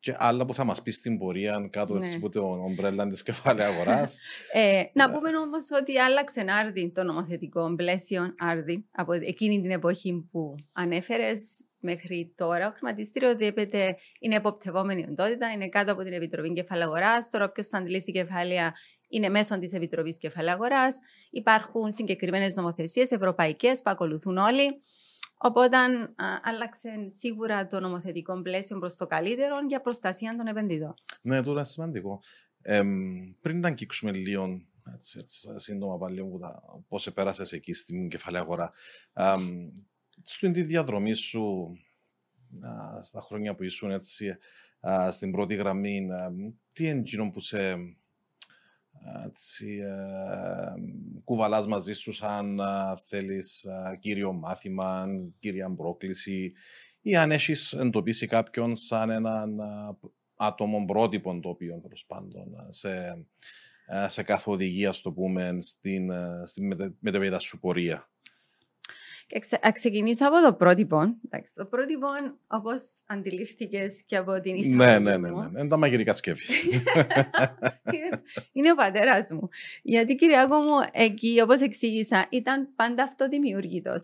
και άλλα που θα μας πεις στην πορεία κάτω ναι. από το ομπρέλα της κεφάλαια αγοράς. ε, να πούμε όμως ότι άλλαξε άρδι το νομοθετικό πλαίσιο άρδι από εκείνη την εποχή που ανέφερες μέχρι τώρα. Ο χρηματιστήριο διέπεται, είναι εποπτευόμενη οντότητα, είναι κάτω από την Επιτροπή Κεφαλαία Αγοράς. Τώρα, όποιος θα αντλήσει κεφάλαια είναι μέσω της Επιτροπής Κεφαλαίου Αγοράς. Υπάρχουν συγκεκριμένες νομοθεσίες ευρωπαϊκές που ακολουθούν όλοι. Οπότε άλλαξε σίγουρα το νομοθετικό πλαίσιο προς το καλύτερο για προστασία των επενδυτών. Ναι, τώρα είναι σημαντικό. Ε, πριν να αγγίξουμε λίγο έτσι, έτσι, σύντομα πάλι πώς επέρασες εκεί στην κεφαλαία αγορά. Ε, στην τη διαδρομή σου, στα χρόνια που ήσουν έτσι, στην πρώτη γραμμή, τι είναι που σε έτσι, ε, κουβαλάς μαζί σου σαν θέλεις κύριο μάθημα, κύρια πρόκληση ή αν έχεις εντοπίσει κάποιον σαν έναν άτομο πρότυπο το οποίο τέλος πάντων σε, σε καθοδηγία, στο πούμε, στην, στην μεταπαιδευτική σου πορεία. Α ξεκινήσω από το πρότυπο. Εντάξει, το πρότυπο, όπως αντιλήφθηκες και από την ιστορία. Ναι, ναι, ναι, ναι. Είναι τα μαγειρικά σκέφη. είναι ο πατέρας μου. Γιατί, Κυριάκο μου, εκεί, όπως εξήγησα, ήταν πάντα αυτοδημιούργητο.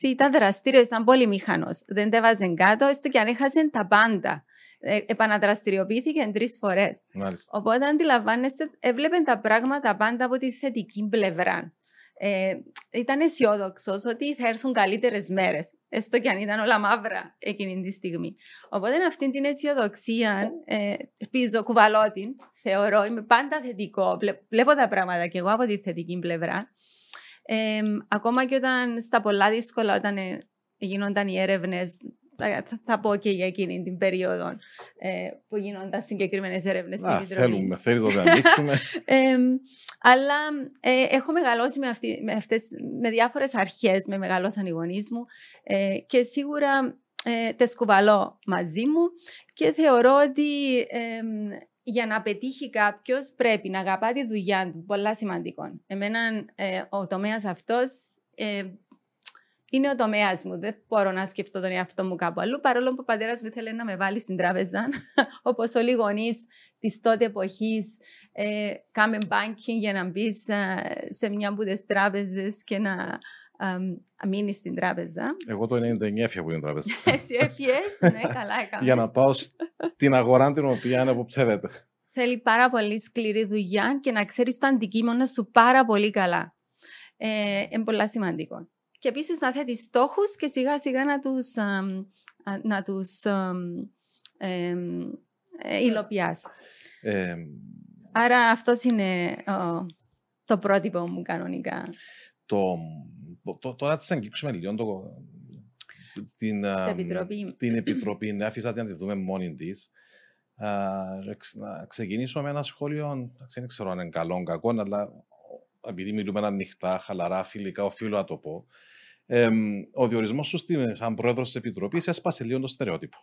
Ήταν δραστήριος, ήταν πολύ μηχανό. Δεν τα βάζε κάτω, έστω και αν έχασε τα πάντα. Ε, επαναδραστηριοποιήθηκε τρεις φορές. Οπότε αντιλαμβάνεστε, έβλεπε τα πράγματα πάντα από τη θετική πλευρά ε, ήταν αισιόδοξος ότι θα έρθουν καλύτερες μέρες, έστω και αν ήταν όλα μαύρα εκείνη τη στιγμή. Οπότε αυτή την αισιοδοξία, ε, πίσω κουβαλώ την, θεωρώ, είμαι πάντα θετικό. Βλέπω τα πράγματα και εγώ από τη θετική πλευρά. Ε, ακόμα και όταν στα πολλά δύσκολα, όταν ε, γίνονταν οι έρευνες θα, θα πω και για εκείνη την περίοδο ε, που γίνονταν συγκεκριμένες έρευνες στην Επιτροπή. Θέλουμε, θέλεις να το ανοίξουμε. [LAUGHS] ε, αλλά ε, έχω μεγαλώσει με, αυτή, με, αυτές, με διάφορες αρχές, με μεγαλώσαν οι γονείς μου ε, και σίγουρα ε, τε κουβαλώ μαζί μου και θεωρώ ότι ε, για να πετύχει κάποιος πρέπει να αγαπά τη δουλειά του. Πολλά σημαντικό. Εμένα ε, ο τομέας αυτός ε, είναι ο τομέας μου. Δεν μπορώ να σκεφτώ τον εαυτό μου κάπου αλλού. Παρόλο που ο πατέρας μου ήθελε να με βάλει στην τράπεζα, [LAUGHS] όπως όλοι οι γονείς της τότε εποχής, ε, κάμε banking για να μπεις ε, σε μια από τις τράπεζες και να ε, μείνεις στην τράπεζα. Εγώ το 99 έφυγα από την τράπεζα. [LAUGHS] Εσύ έφυγες, ναι, [LAUGHS] καλά έκανα. για να πάω στην αγορά την οποία είναι αποψεύεται. Θέλει πάρα πολύ σκληρή δουλειά και να ξέρεις το αντικείμενο σου πάρα πολύ καλά. Ε, είναι πολύ σημαντικό και επίσης να θέτεις στόχους και σιγά σιγά να τους να τους, ε, Άρα αυτός είναι το πρότυπο μου κανονικά. Το, το, τώρα θα αγγίξουμε λίγο το, την, επιτροπή. την επιτροπή. Ναι, αφήσα να τη δούμε μόνη της. Να ξεκινήσω με ένα σχόλιο, δεν ξέρω αν είναι καλό ή κακό, αλλά επειδή μιλούμε ανοιχτά, χαλαρά, φιλικά, οφείλω να το πω. Ε, ο διορισμός σου σαν πρόεδρος της Επιτροπής έσπασε λίγο το στερεότυπο.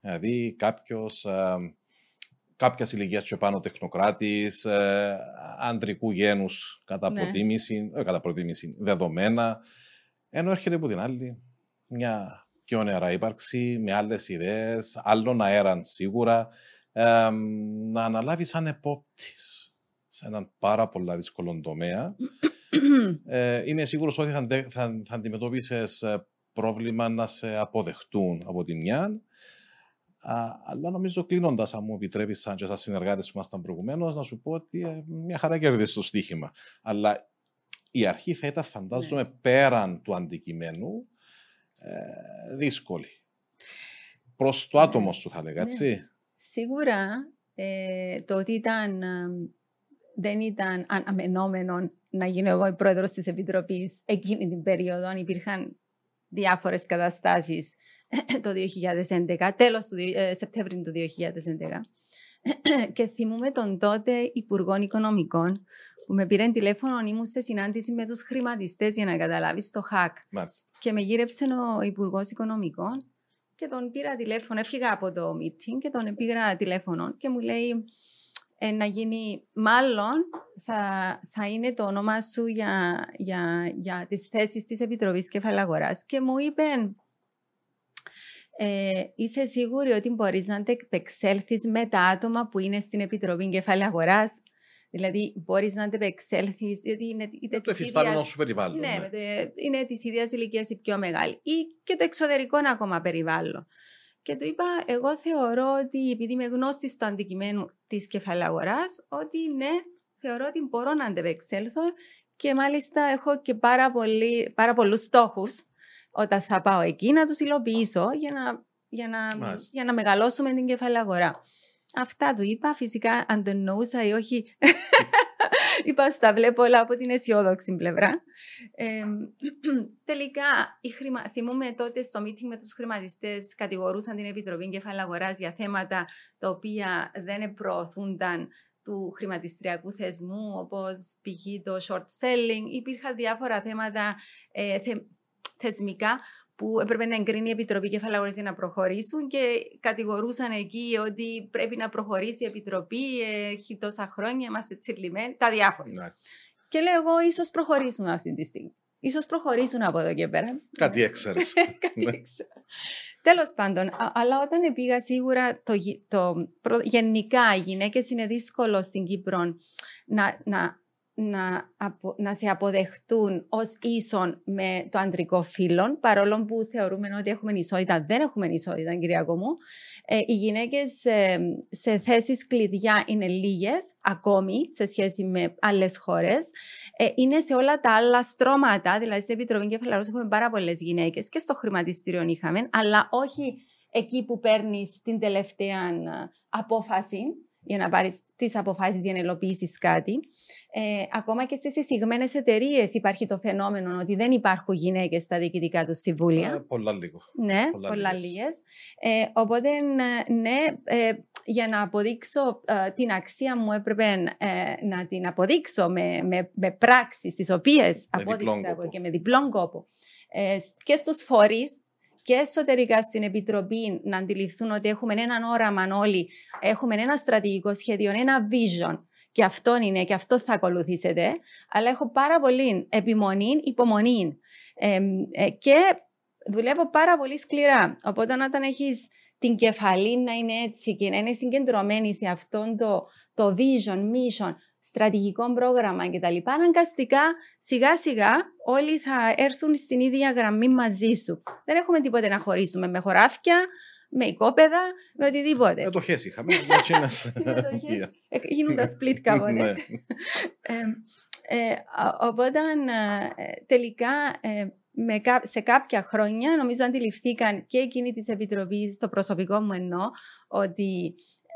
Δηλαδή, κάποιος ε, κάποια ηλικία και πάνω τεχνοκράτης, ε, αντρικού γένους κατά, ναι. προτίμηση, ε, κατά προτίμηση δεδομένα. Ενώ έρχεται από την άλλη μια πιο νεαρά ύπαρξη, με άλλες ιδέες, άλλων αέραν σίγουρα, ε, να αναλάβεις σαν επόπτη σε έναν πάρα πολύ δύσκολο τομέα ε, είμαι σίγουρος ότι θα, θα, θα αντιμετώπισες ε, πρόβλημα να σε αποδεχτούν από τη μια. αλλά νομίζω κλείνοντας, αν μου επιτρέπεις, σαν και σαν συνεργάτες που ήμασταν προηγουμένως, να σου πω ότι ε, μια χαρά κερδίζει το στοίχημα. Αλλά η αρχή θα ήταν, φαντάζομαι, ναι. πέραν του αντικειμένου, ε, δύσκολη. Προς το ναι. άτομο σου, θα έλεγα, έτσι. Ναι. Σίγουρα ε, το ότι ήταν, δεν ήταν αναμενόμενο να γίνω εγώ η πρόεδρος της Επιτροπής εκείνη την περίοδο. Υπήρχαν διάφορες καταστάσεις [CLEARS THROAT] το 2011, τέλος του ε, Σεπτέμβριου του 2011. [CLEARS THROAT] και θυμούμε τον τότε Υπουργό Οικονομικών που με πήρε τηλέφωνο ήμουν σε συνάντηση με τους χρηματιστές για να καταλάβεις το hack. Και με γύρεψε ο Υπουργός Οικονομικών και τον πήρα τηλέφωνο. Έφυγα από το meeting και τον πήρα τηλέφωνο και μου λέει ε, να γίνει, μάλλον θα, θα είναι το όνομα σου για, για, για τις θέσεις της Επιτροπής Κεφαλαγοράς και μου είπε ε, είσαι σίγουρη ότι μπορείς να αντεπεξέλθεις με τα άτομα που είναι στην Επιτροπή Κεφαλαγοράς; Δηλαδή, μπορείς να αντεπεξέλθεις, διότι είναι. Είτε το εφιστάμενο σου περιβάλλον. Ναι, ναι. είναι της ίδιας ηλικίας ή πιο μεγάλη. Ή και το εξωτερικό ακόμα περιβάλλον. Και του είπα, εγώ θεωρώ ότι επειδή είμαι γνώστη στο αντικειμένο της κεφαλαγοράς, ότι ναι, θεωρώ ότι μπορώ να αντεπεξέλθω και μάλιστα έχω και πάρα, πολύ, πάρα πολλούς στόχους όταν θα πάω εκεί να τους υλοποιήσω για να, για να, για να μεγαλώσουμε την κεφαλαία αγορά. Αυτά του είπα. Φυσικά, αν το εννοούσα ή όχι, [LAUGHS] [LAUGHS] είπα στα βλέπω όλα από την αισιόδοξη πλευρά. Ε, [CLEARS THROAT] τελικά, η χρημα... θυμούμε τότε στο meeting με τους χρηματιστές κατηγορούσαν την Επιτροπή Κεφαλαίου Αγοράς για θέματα τα οποία δεν προωθούνταν του χρηματιστριακού θεσμού, όπως π.χ. το short selling. Υπήρχαν διάφορα θέματα ε, θεσμικά που έπρεπε να εγκρίνει η Επιτροπή Κεφαλαγορής για να προχωρήσουν και κατηγορούσαν εκεί ότι πρέπει να προχωρήσει η Επιτροπή, έχει τόσα χρόνια, είμαστε τσιρλιμένοι, τα διάφορα. Nice. Και λέω εγώ, ίσως προχωρήσουν αυτή τη στιγμή. Ίσως προχωρήσουν από εδώ και πέρα. Κάτι έξερες. [LAUGHS] Κάτι ναι. Τέλος πάντων, αλλά όταν πήγα σίγουρα το, το, γενικά οι γυναίκες είναι δύσκολο στην Κύπρο να, να να, να σε αποδεχτούν ως ίσον με το αντρικό φύλλο, παρόλο που θεωρούμε ότι έχουμε ισότητα, δεν έχουμε ισότητα, κυρία μου. Ε, οι γυναίκες ε, σε θέσεις κλειδιά είναι λίγες, ακόμη, σε σχέση με άλλες χώρες. Ε, είναι σε όλα τα άλλα στρώματα, δηλαδή σε Επιτροπή Κεφαλαρούς έχουμε πάρα πολλές γυναίκες και στο χρηματιστήριο είχαμε, αλλά όχι εκεί που παίρνεις την τελευταία απόφαση, για να πάρεις τις αποφάσεις για να υλοποιήσεις κάτι. Ε, ακόμα και στις εισηγμένες εταιρείες υπάρχει το φαινόμενο ότι δεν υπάρχουν γυναίκες στα διοικητικά τους συμβούλια. Ε, πολλά λίγο. Ναι, πολλά, πολλά λίγες. Ε, οπότε, ναι, ε, για να αποδείξω ε, την αξία μου έπρεπε ε, να την αποδείξω με, με, με πράξεις τις οποίες απόδειξα και με διπλόν κόπο. και στους φορείς και εσωτερικά στην Επιτροπή να αντιληφθούν ότι έχουμε έναν όραμα όλοι, έχουμε ένα στρατηγικό σχέδιο, ένα vision και αυτό είναι και αυτό θα ακολουθήσετε, αλλά έχω πάρα πολύ επιμονή, υπομονή ε, και δουλεύω πάρα πολύ σκληρά. Οπότε όταν έχεις την κεφαλή να είναι έτσι και να είναι συγκεντρωμένη σε αυτό το, το vision, mission, στρατηγικό πρόγραμμα κτλ. Αναγκαστικά σιγά σιγά όλοι θα έρθουν στην ίδια γραμμή μαζί σου. Δεν έχουμε τίποτε να χωρίσουμε με χωράφια, με οικόπεδα, με οτιδήποτε. Με το χες είχαμε. [LAUGHS] Γίνουν τα split κάποτε. Ναι. Ε, οπότε ε, τελικά ε, σε κάποια χρόνια νομίζω αντιληφθήκαν και εκείνη της Επιτροπής, το προσωπικό μου εννοώ, ότι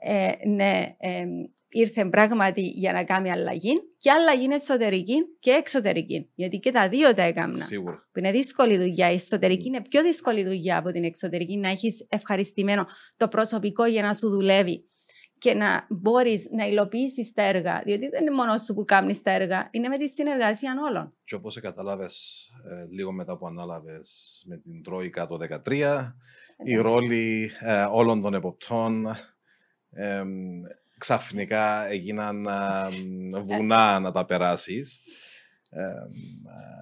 ε, ναι, ε, ήρθε πράγματι για να κάνει αλλαγή και αλλαγή εσωτερική και εξωτερική. Γιατί και τα δύο τα έκανα. Σίγουρα. Που είναι δύσκολη δουλειά. Η εσωτερική είναι πιο δύσκολη δουλειά από την εξωτερική. Να έχεις ευχαριστημένο το προσωπικό για να σου δουλεύει και να μπορείς να υλοποιήσεις τα έργα. Διότι δεν είναι μόνο σου που κάνεις τα έργα, είναι με τη συνεργασία όλων. Και όπως κατάλαβε ε, λίγο μετά που ανάλαβες με την Τρόικα το 2013, η ρόλη ε, όλων των εποπτών ξαφνικά έγιναν βουνά να τα περάσεις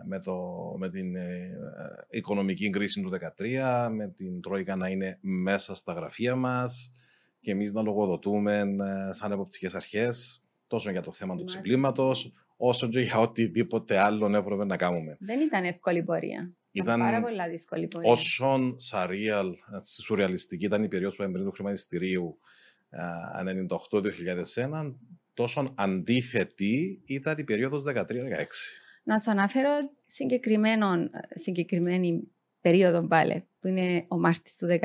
με, το, με την ε, οικονομική κρίση του 2013, με την Τρόικα να είναι μέσα στα γραφεία μας και εμείς να λογοδοτούμε ε, σαν εποπτικές αρχές τόσο για το θέμα του ξυπλήματος, όσο και για οτιδήποτε άλλο έπρεπε να κάνουμε. Δεν ήταν εύκολη πορεία. Ήταν πάρα πολλά δύσκολη πορεία. Όσον σαρίαλ, ε, σουρεαλιστική ήταν η περίοδος που έμπαινε του χρηματιστηρίου 98-2001, τόσο αντίθετη ήταν η περίοδος 13-16. Να σου αναφέρω συγκεκριμένη περίοδο πάλι, που είναι ο Μάρτης του 2013,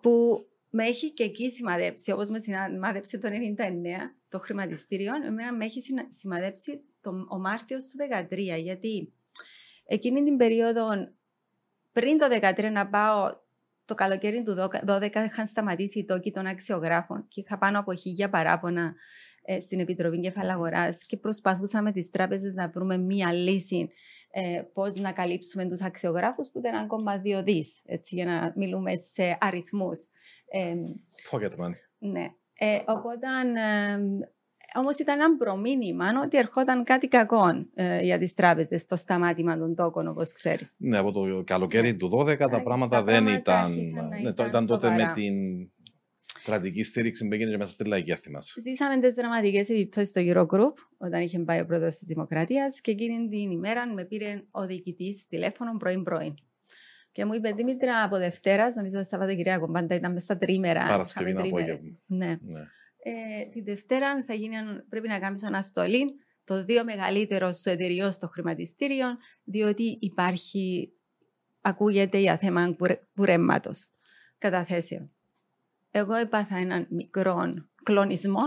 που με έχει και εκεί σημαδέψει, όπως με σημαδέψει το 1999 το χρηματιστήριο, εμένα με έχει σημαδέψει το, ο Μάρτιος του 2013, γιατί εκείνη την περίοδο πριν το 2013 να πάω το καλοκαίρι του 2012 είχαν σταματήσει οι τόκοι των αξιογράφων και είχα πάνω από χίλια παράπονα ε, στην Επιτροπή Κεφαλαγοράς και προσπαθούσαμε τις τράπεζες να βρούμε μία λύση ε, πώς να καλύψουμε τους αξιογράφους που ήταν ακόμα δύο δις, για να μιλούμε σε αριθμούς. Ε, Pocket money. Ναι. Ε, οπότε Όμως ήταν ένα προμήνυμα ότι ερχόταν κάτι κακό ε, για τις τράπεζες στο σταμάτημα των τόκων, όπως ξέρεις. Ναι, από το καλοκαίρι ναι. του 2012 τα, ναι, πράγματα δεν ήταν. Ναι, ήταν, ήταν τότε με την κρατική στήριξη που έγινε μέσα στη λαϊκή θυμάσαι. Ζήσαμε τις δραματικές επιπτώσεις στο Eurogroup όταν είχε πάει ο πρόεδρος της Δημοκρατίας και εκείνη την ημέρα με πήρε ο διοικητής τηλέφωνο πρωί-πρωί. Και μου είπε Δήμητρα από Δευτέρας, νομίζω ότι Σαββατοκυριακό, πάντα ήταν μέσα στα τρίμερα. Παρασκευή απόγευμα. Ναι. ναι. Ε, τη Δευτέρα θα γίνει, πρέπει να κάνεις αναστολή το δύο μεγαλύτερο σου εταιριό στο χρηματιστήριο, διότι υπάρχει, ακούγεται για θέμα κουρέματος καταθέσεων. Εγώ έπαθα έναν μικρό κλονισμό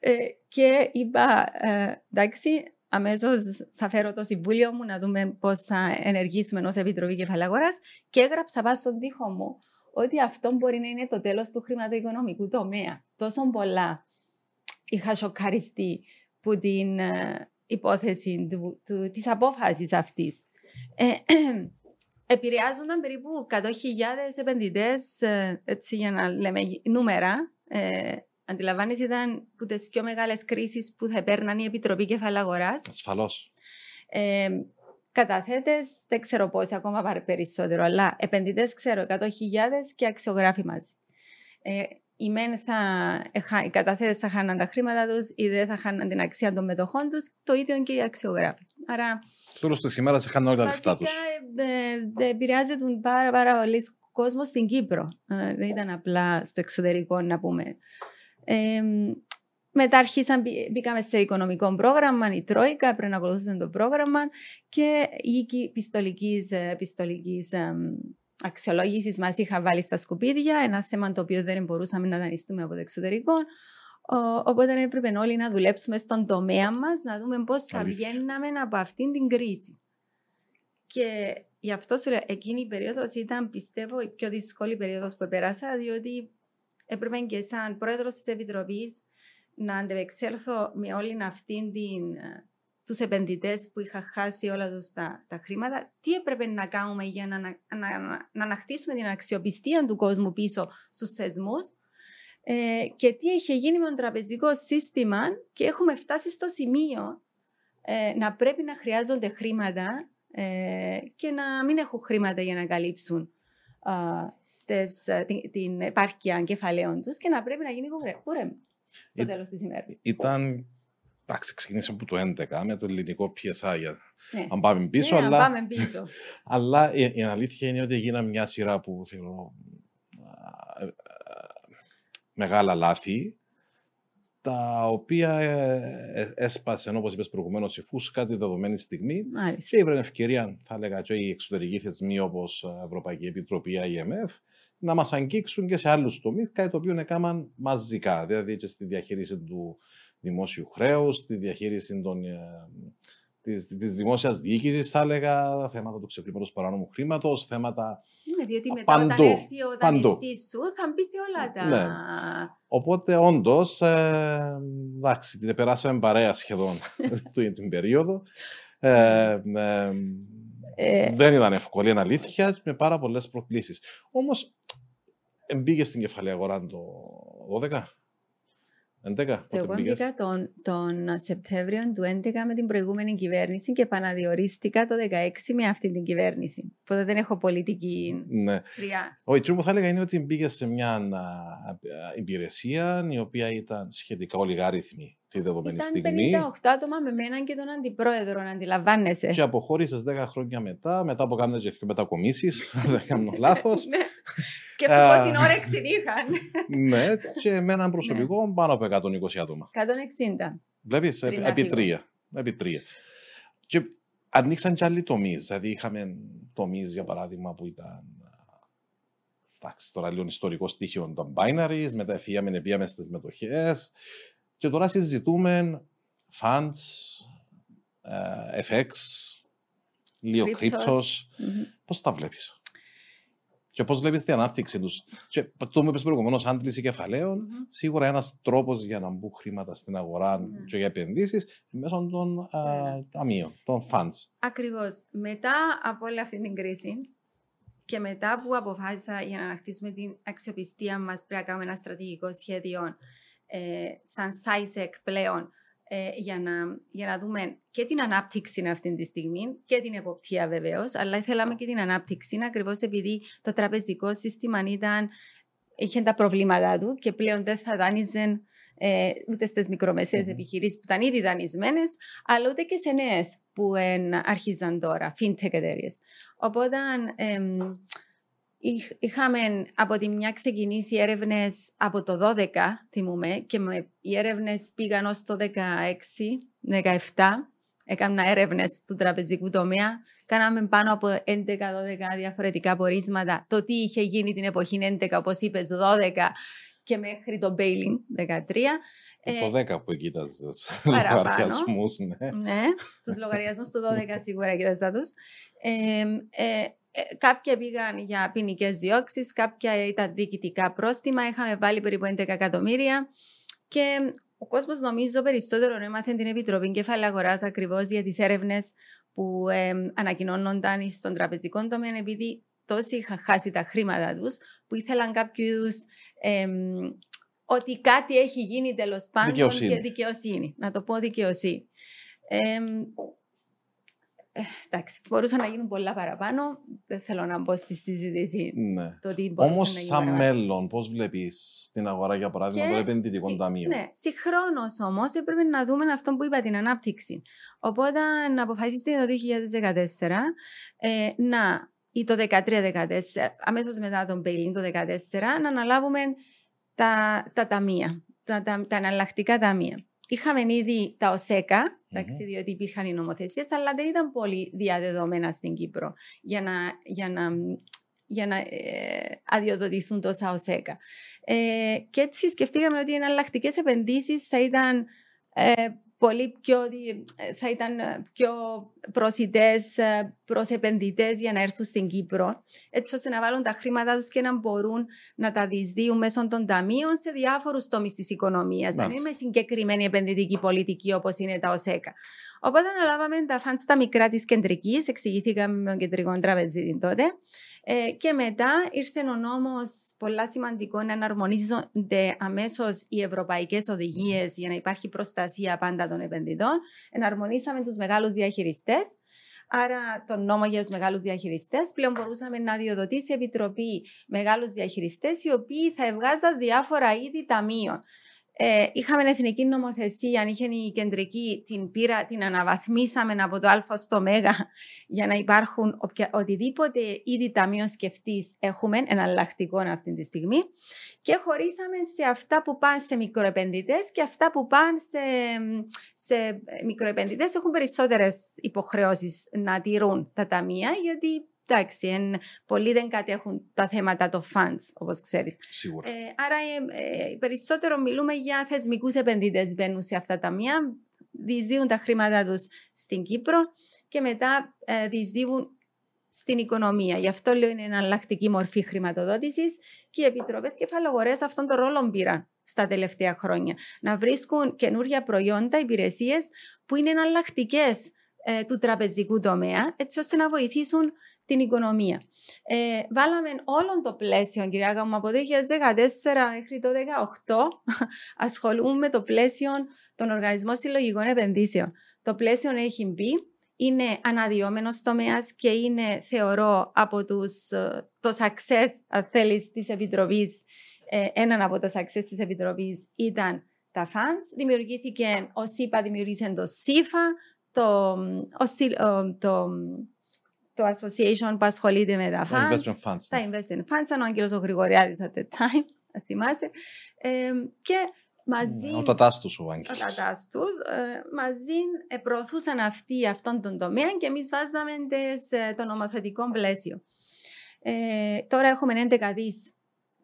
ε, και είπα, ε, εντάξει, αμέσως θα φέρω το συμβούλιο μου να δούμε πώς θα ενεργήσουμε ως Επιτροπή Κεφαλαγοράς και έγραψα πάνω στον τοίχο μου ότι αυτό μπορεί να είναι το τέλος του χρηματοοικονομικού τομέα. Τόσο πολλά είχα σοκαριστεί που την ε, υπόθεση του, του, της απόφασης αυτής. Ε, [CLEARS THROAT] επηρεάζονταν περίπου 100.000 επενδυτές, ε, έτσι για να λέμε νούμερα. Ε, αντιλαμβάνεσαι ήταν από τις πιο μεγάλες κρίσεις που θα παίρναν η Επιτροπή Κεφαλαγοράς. Ασφαλώς. Ε, καταθέτες, δεν ξέρω πόσοι ακόμα περισσότερο, αλλά επενδυτές ξέρω 100.000 και αξιογράφοι μαζί. Ε, οι μεν θα, οι καταθέτες θα χάναν τα χρήματα τους, ή δεν θα χάναν την αξία των μετοχών τους, το ίδιο και οι αξιογράφοι. Άρα. Στο τέλο τη ημέρα χάνουν όλα τα λεφτά τους. Ε, επηρεάζεται πάρα, πάρα πολύ κόσμο στην Κύπρο. Ε, δεν ήταν απλά στο εξωτερικό, να πούμε. Ε, μετά αρχίσαν, μπήκαμε σε οικονομικό πρόγραμμα, η Τρόικα, πρέπει να ακολουθήσουν το πρόγραμμα και η πιστολική αξιολόγησης μας είχα βάλει στα σκουπίδια, ένα θέμα το οποίο δεν μπορούσαμε να δανειστούμε από το εξωτερικό. Οπότε έπρεπε όλοι να δουλέψουμε στον τομέα μας, να δούμε πώς θα βγαίναμε από αυτήν την κρίση. Και γι' αυτό σου λέω, εκείνη η περίοδος ήταν, πιστεύω, η πιο δύσκολη περίοδος που πέρασα, διότι έπρεπε και σαν πρόεδρος της Επιτροπής να αντεπεξέλθω με όλη αυτή την τους επενδυτές που είχα χάσει όλα τους τα, τα χρήματα, τι έπρεπε να κάνουμε για να, να, να, να ανακτήσουμε την αξιοπιστία του κόσμου πίσω στους θεσμούς ε, και τι είχε γίνει με το τραπεζικό σύστημα και έχουμε φτάσει στο σημείο ε, να πρέπει να χρειάζονται χρήματα ε, και να μην έχουν χρήματα για να καλύψουν τες, την, την επάρκεια κεφαλαίων τους και να πρέπει να γίνει κουρέμα στο τέλος της ημέρας. Ήταν Εντάξει, ξεκινήσαμε από το 2011 με το ελληνικό PSI. Ναι. Αν πάμε πίσω. Ναι, αλλά, πάμε πίσω. [LAUGHS] αλλά η, η, αλήθεια είναι ότι έγιναν μια σειρά που θεωρώ μεγάλα λάθη τα οποία ε, ε, έσπασε, όπως είπες προηγουμένως, η φούσκα τη δεδομένη στιγμή. Μάλιστα. Και ήβρε ευκαιρία, θα έλεγα, και οι εξωτερικοί θεσμοί όπως Ευρωπαϊκή Επιτροπή, IMF, να μας αγγίξουν και σε άλλους τομείς, κάτι το οποίο έκαναν μαζικά. Δηλαδή και στη διαχείριση του δημόσιου χρέους, τη διαχείριση των, ε, της, της δημόσιας διοίκησης, θα έλεγα, θέματα του ξεπλήματος παράνομου χρήματος, θέματα Ναι, διότι μετά παντού, όταν έρθει ο δανειστής σου θα μπει σε όλα τα... Ναι. Οπότε όντως, ε, εντάξει, την περάσαμε παρέα σχεδόν [LAUGHS] την περίοδο. Ε, ε, ε, δεν ήταν εύκολη, είναι αλήθεια, με πάρα πολλές προκλήσεις. Όμως, μπήκε στην κεφαλαία αγορά το 12. 11, εγώ μπήκα τον, τον Σεπτέμβριο του 2011 με την προηγούμενη κυβέρνηση και επαναδιορίστηκα το 2016 με αυτή την κυβέρνηση. Οπότε δεν έχω πολιτική ναι. χρειά. Ο που θα έλεγα είναι ότι μπήκε σε μια υπηρεσία η οποία ήταν σχετικά ολιγάριθμη τη δεδομένη ήταν στιγμή. Ήταν 58 άτομα με μένα και τον αντιπρόεδρο, να αντιλαμβάνεσαι. Και αποχώρησες 10 χρόνια μετά, μετά από κάνετε και δύο μετακομίσεις. [LAUGHS] δεν κάνω [LAUGHS] λάθος. Ναι. Σκέφτομαι πόση όρεξη είχαν. ναι, και με έναν προσωπικό ναι. πάνω από 120 άτομα. 160. Βλέπεις, επί τρία. Επί τρία. Και ανοίξαν και άλλοι τομείς. Δηλαδή, είχαμε τομείς, για παράδειγμα, που ήταν. Εντάξει, τώρα λίγο ιστορικό στοιχείο των binaries, μετά εφήγαμε, πήγαμε στις μετοχές. Και τώρα συζητούμε funds, uh, FX, λίγο cryptos. Mm-hmm. Πώς τα βλέπεις; Και πώς βλέπεις την ανάπτυξη τους. Και το μου είπες προηγουμένως, άντληση κεφαλαίων, mm-hmm. σίγουρα ένας τρόπος για να μπουν χρήματα στην αγορά mm-hmm. και για επενδύσεις μέσω των yeah. ταμείων, των funds. Ακριβώς. Μετά από όλη αυτή την κρίση και μετά που αποφάσισα για να ανακτήσουμε την αξιοπιστία μας, πρέπει να κάνουμε ένα στρατηγικό σχέδιο ε, σαν SciSec πλέον ε, για, να, για να δούμε και την ανάπτυξη αυτή τη στιγμή και την εποπτεία βεβαίως, αλλά θέλαμε και την ανάπτυξη ακριβώς επειδή το τραπεζικό σύστημα ήταν, είχε τα προβλήματά του και πλέον δεν θα δάνειζε ε, ούτε στις μικρομεσαίες mm-hmm. επιχειρήσεις που ήταν ήδη δανεισμένες, αλλά ούτε και σε νέες που εν, αρχίζαν τώρα, fintech εταιρείες. Οπότε ε, είχαμε από τη μια ξεκινήσει έρευνες από το 12, θυμούμε, και με, οι έρευνες πήγαν ως το 16, 17. Έκανα έρευνες του τραπεζικού τομέα. Κάναμε πάνω από 11-12 διαφορετικά πορίσματα. Το τι είχε γίνει την εποχή 11, όπως είπες, 12 και μέχρι το Μπέιλιν 13. Το 10 που κοίταζες λογαριασμούς. Ναι, ναι τους λογαριασμούς του 12 σίγουρα κοίταζα τους. Ε, ε, ε, κάποια πήγαν για ποινικές διώξεις, κάποια ήταν διοικητικά πρόστιμα. Είχαμε βάλει περίπου 11 εκατομμύρια. Και ο κόσμος νομίζω περισσότερο έμαθε την Επιτροπή Κεφάλαια Αγορά ακριβώς για τις έρευνες που ε, ανακοινώνονταν στον τραπεζικό τομέα, επειδή τόσοι είχαν χάσει τα χρήματα τους, που ήθελαν κάποιο είδους. Ε, ότι κάτι έχει γίνει τέλος πάντων δικαιοσύνη. και δικαιοσύνη. Να το πω δικαιοσύνη. Ε, ε, εντάξει, μπορούσαν να γίνουν πολλά παραπάνω. Δεν θέλω να μπω στη συζήτηση. Ναι. Όμως, σαν μέλλον, πώς βλέπεις την αγορά, για παράδειγμα, των επενδυτικών ταμείων. Ναι, συγχρόνως όμως έπρεπε να δούμε αυτό που είπα, την ανάπτυξη. Οπότε, να αποφασίσετε το 2014 ε, να ή το 2013-2014, αμέσως μετά τον Μπέιλιν το 2014, να αναλάβουμε τα, τα ταμεία, τα, τα, τα εναλλακτικά ταμεία. Είχαμε ήδη τα ΟΣΕΚΑ, mm-hmm. διότι υπήρχαν οι νομοθεσίες, αλλά δεν ήταν πολύ διαδεδομένα στην Κύπρο για να, για να, για να ε, αδειοδοτηθούν τόσα ΟΣΕΚΑ. Ε, και έτσι σκεφτήκαμε ότι οι εναλλακτικές επενδύσεις θα ήταν ε, πολύ πιο, ε, θα ήταν ε, πιο προσιτές ε, προς επενδυτές για να έρθουν στην Κύπρο, έτσι ώστε να βάλουν τα χρήματά τους και να μπορούν να τα δυσδύουν μέσω των ταμείων σε διάφορους τομείς της οικονομίας. Δεν είναι συγκεκριμένη επενδυτική πολιτική όπως είναι τα ΟΣΕΚΑ. Οπότε αναλάβαμε τα φαντ στα μικρά της κεντρικής, εξηγηθήκαμε με τον κεντρικό τραπεζίτη τότε. Ε, και μετά ήρθε ο νόμος, πολλά σημαντικό, να εναρμονίζονται αμέσως οι ευρωπαϊκές οδηγίες για να υπάρχει προστασία πάντα των επενδυτών. Εναρμονίσαμε τους μεγάλους διαχειριστές. Άρα, τον νόμο για τους μεγάλους διαχειριστές, πλέον μπορούσαμε να διοδοτήσει η Επιτροπή μεγάλους διαχειριστές, οι οποίοι θα ευγάζαν διάφορα είδη ταμείων. Ε, είχαμε εθνική νομοθεσία, αν είχε η κεντρική, την πήρα, την αναβαθμίσαμε από το Α στο Μ για να υπάρχουν οποια, οτιδήποτε είδη ταμείων σκεφτείς έχουμε, εναλλακτικό αυτή τη στιγμή. Και χωρίσαμε σε αυτά που πάνε σε μικροεπενδυτές και αυτά που πάνε σε, σε μικροεπενδυτές έχουν περισσότερες υποχρεώσεις να τηρούν τα ταμεία, γιατί εντάξει, εν, πολλοί δεν κατέχουν τα θέματα των funds, όπως ξέρεις. Σίγουρα. Ε, άρα, ε, ε, περισσότερο μιλούμε για θεσμικούς επενδυτές μπαίνουν σε αυτά τα μία, διεισδύουν τα χρήματά τους στην Κύπρο και μετά ε, διεισδύουν στην οικονομία. Γι' αυτό λέω είναι εναλλακτική μορφή χρηματοδότησης και οι επιτροπές κεφαλογορέ αυτόν τον ρόλο πήραν στα τελευταία χρόνια. Να βρίσκουν καινούργια προϊόντα, υπηρεσίες που είναι εναλλακτικές ε, του τραπεζικού τομέα, έτσι ώστε να βοηθήσουν την οικονομία. Ε, βάλαμε όλο το πλαίσιο, κυρία μου, από το 2014 μέχρι το 2018 [LAUGHS] ασχολούμαι με το πλαίσιο των οργανισμών συλλογικών επενδύσεων. Το πλαίσιο έχει μπει, είναι αναδυόμενος τομέας και είναι, θεωρώ, από τους, ε, το success, αν θέλεις, της Επιτροπής. Ε, έναν από τα success της Επιτροπής ήταν τα funds. Δημιουργήθηκε, ω είπα, δημιουργήσε το ΣΥΦΑ, το, ο, το το association που ασχολείται με τα funds. Investment funds. Τα ναι. investment funds, ήταν ο Άγγελος ο Γρηγοριάδης at the time, θα θυμάσαι. Ε, και μαζί... Ο τατάστος ο Άγγελος. Ο τατάστος. Ε, μαζί ε, προωθούσαν αυτοί αυτόν τον τομέα και εμείς βάζαμε το νομοθετικό πλαίσιο. Ε, τώρα έχουμε 11 δις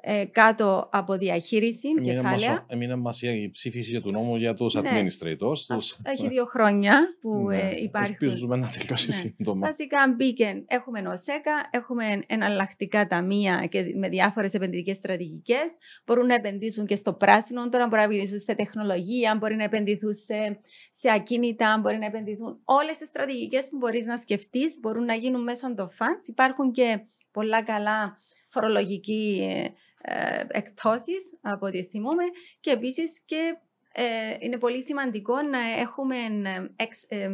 ε, κάτω από διαχείριση εμείνε κεφάλαια. Έμεινε μας η ψήφιση του νόμου για τους ναι. administrators. Τους... Έχει δύο χρόνια που ναι. ε, υπάρχουν. Ελπίζουμε να τελειώσει ναι. σύντομα. Βασικά μπήκε, έχουμε ΝΟΣΕΚΑ, έχουμε εναλλακτικά ταμεία και με διάφορες επενδυτικές στρατηγικές. Μπορούν να επενδύσουν και στο πράσινο, τώρα μπορεί να επενδύσουν σε τεχνολογία, μπορεί να επενδύσουν σε, σε ακίνητα, μπορεί να επενδύσουν. Όλες τις στρατηγικές που μπορείς να σκεφτείς μπορούν να γίνουν μέσω των funds. Υπάρχουν και πολλά καλά φορολογική ε, ε, εκτόσεις από ό,τι θυμούμε και επίσης και ε, είναι πολύ σημαντικό να έχουμε εξ, ε,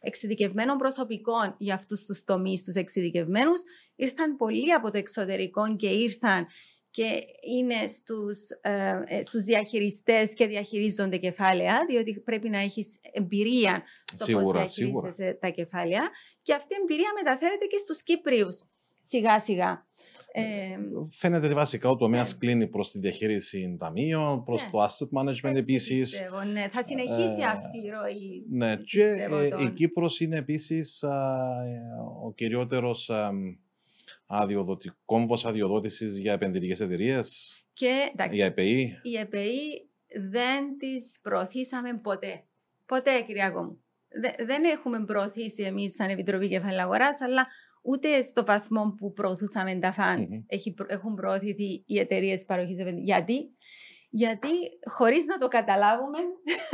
εξειδικευμένο προσωπικό για αυτούς τους τομείς, τους εξειδικευμένους. Ήρθαν πολλοί από το εξωτερικό και ήρθαν και είναι στους, ε, ε στους διαχειριστές και διαχειρίζονται κεφάλαια, διότι πρέπει να έχεις εμπειρία στο σίγουρα, πώς διαχειρίζεσαι τα κεφάλαια. Και αυτή η εμπειρία μεταφέρεται και στους Κύπριους σιγά σιγά. Ε, Φαίνεται ότι βασικά ο τομέας ναι. κλείνει προς τη διαχείριση ταμείων, προς ναι. το asset management επίσης. Ναι. Θα συνεχίσει ε, αυτή η ροή. Ναι, και ε, η Κύπρος είναι επίσης ο κυριότερος κόμβος αδειοδότησης για επενδυτικές εταιρείες. Και η ΕΠΗ. Η ΕΠΗ δεν τις προωθήσαμε ποτέ. Ποτέ, Κυριακό μου. δεν έχουμε προωθήσει εμείς σαν Επιτροπή Κεφαλαίου Αγοράς, αλλά ούτε στο βαθμό που προωθούσαμε τα funds mm-hmm. έχουν προωθηθεί οι εταιρείες παροχής επενδύσεων. Γιατί; Γιατί χωρίς να το καταλάβουμε,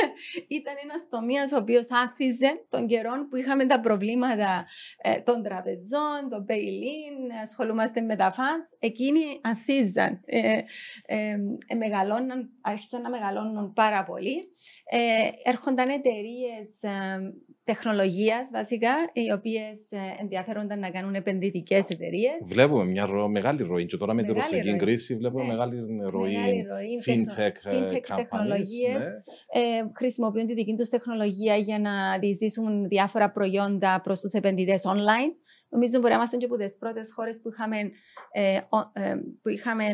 [LAUGHS] ήταν ένας τομέας ο οποίος άνθιζε των καιρών που είχαμε τα προβλήματα ε, των τραπεζών, των bail-in, ασχολούμαστε με τα funds. Εκείνοι ανθίζαν, ε, ε, άρχισαν να μεγαλώνουν πάρα πολύ. Ε, έρχονταν εταιρείες τεχνολογίας βασικά, οι οποίες ε, ενδιαφέρονταν να κάνουν επενδυτικές εταιρείες. Βλέπουμε μια ρο, μεγάλη ροή και τώρα με τη ρωσική κρίση βλέπουμε ναι. μεγάλη ροή, μεγάλη ροή fintech, ε, fintech τεχνολογίε. Ναι. Ε, χρησιμοποιούν τη δική τους τεχνολογία για να διεισδύσουν διάφορα προϊόντα προς τους επενδυτές online. Νομίζω μπορεί να είμαστε και από τις πρώτες χώρες που είχαμε, ε, ε, που είχαμε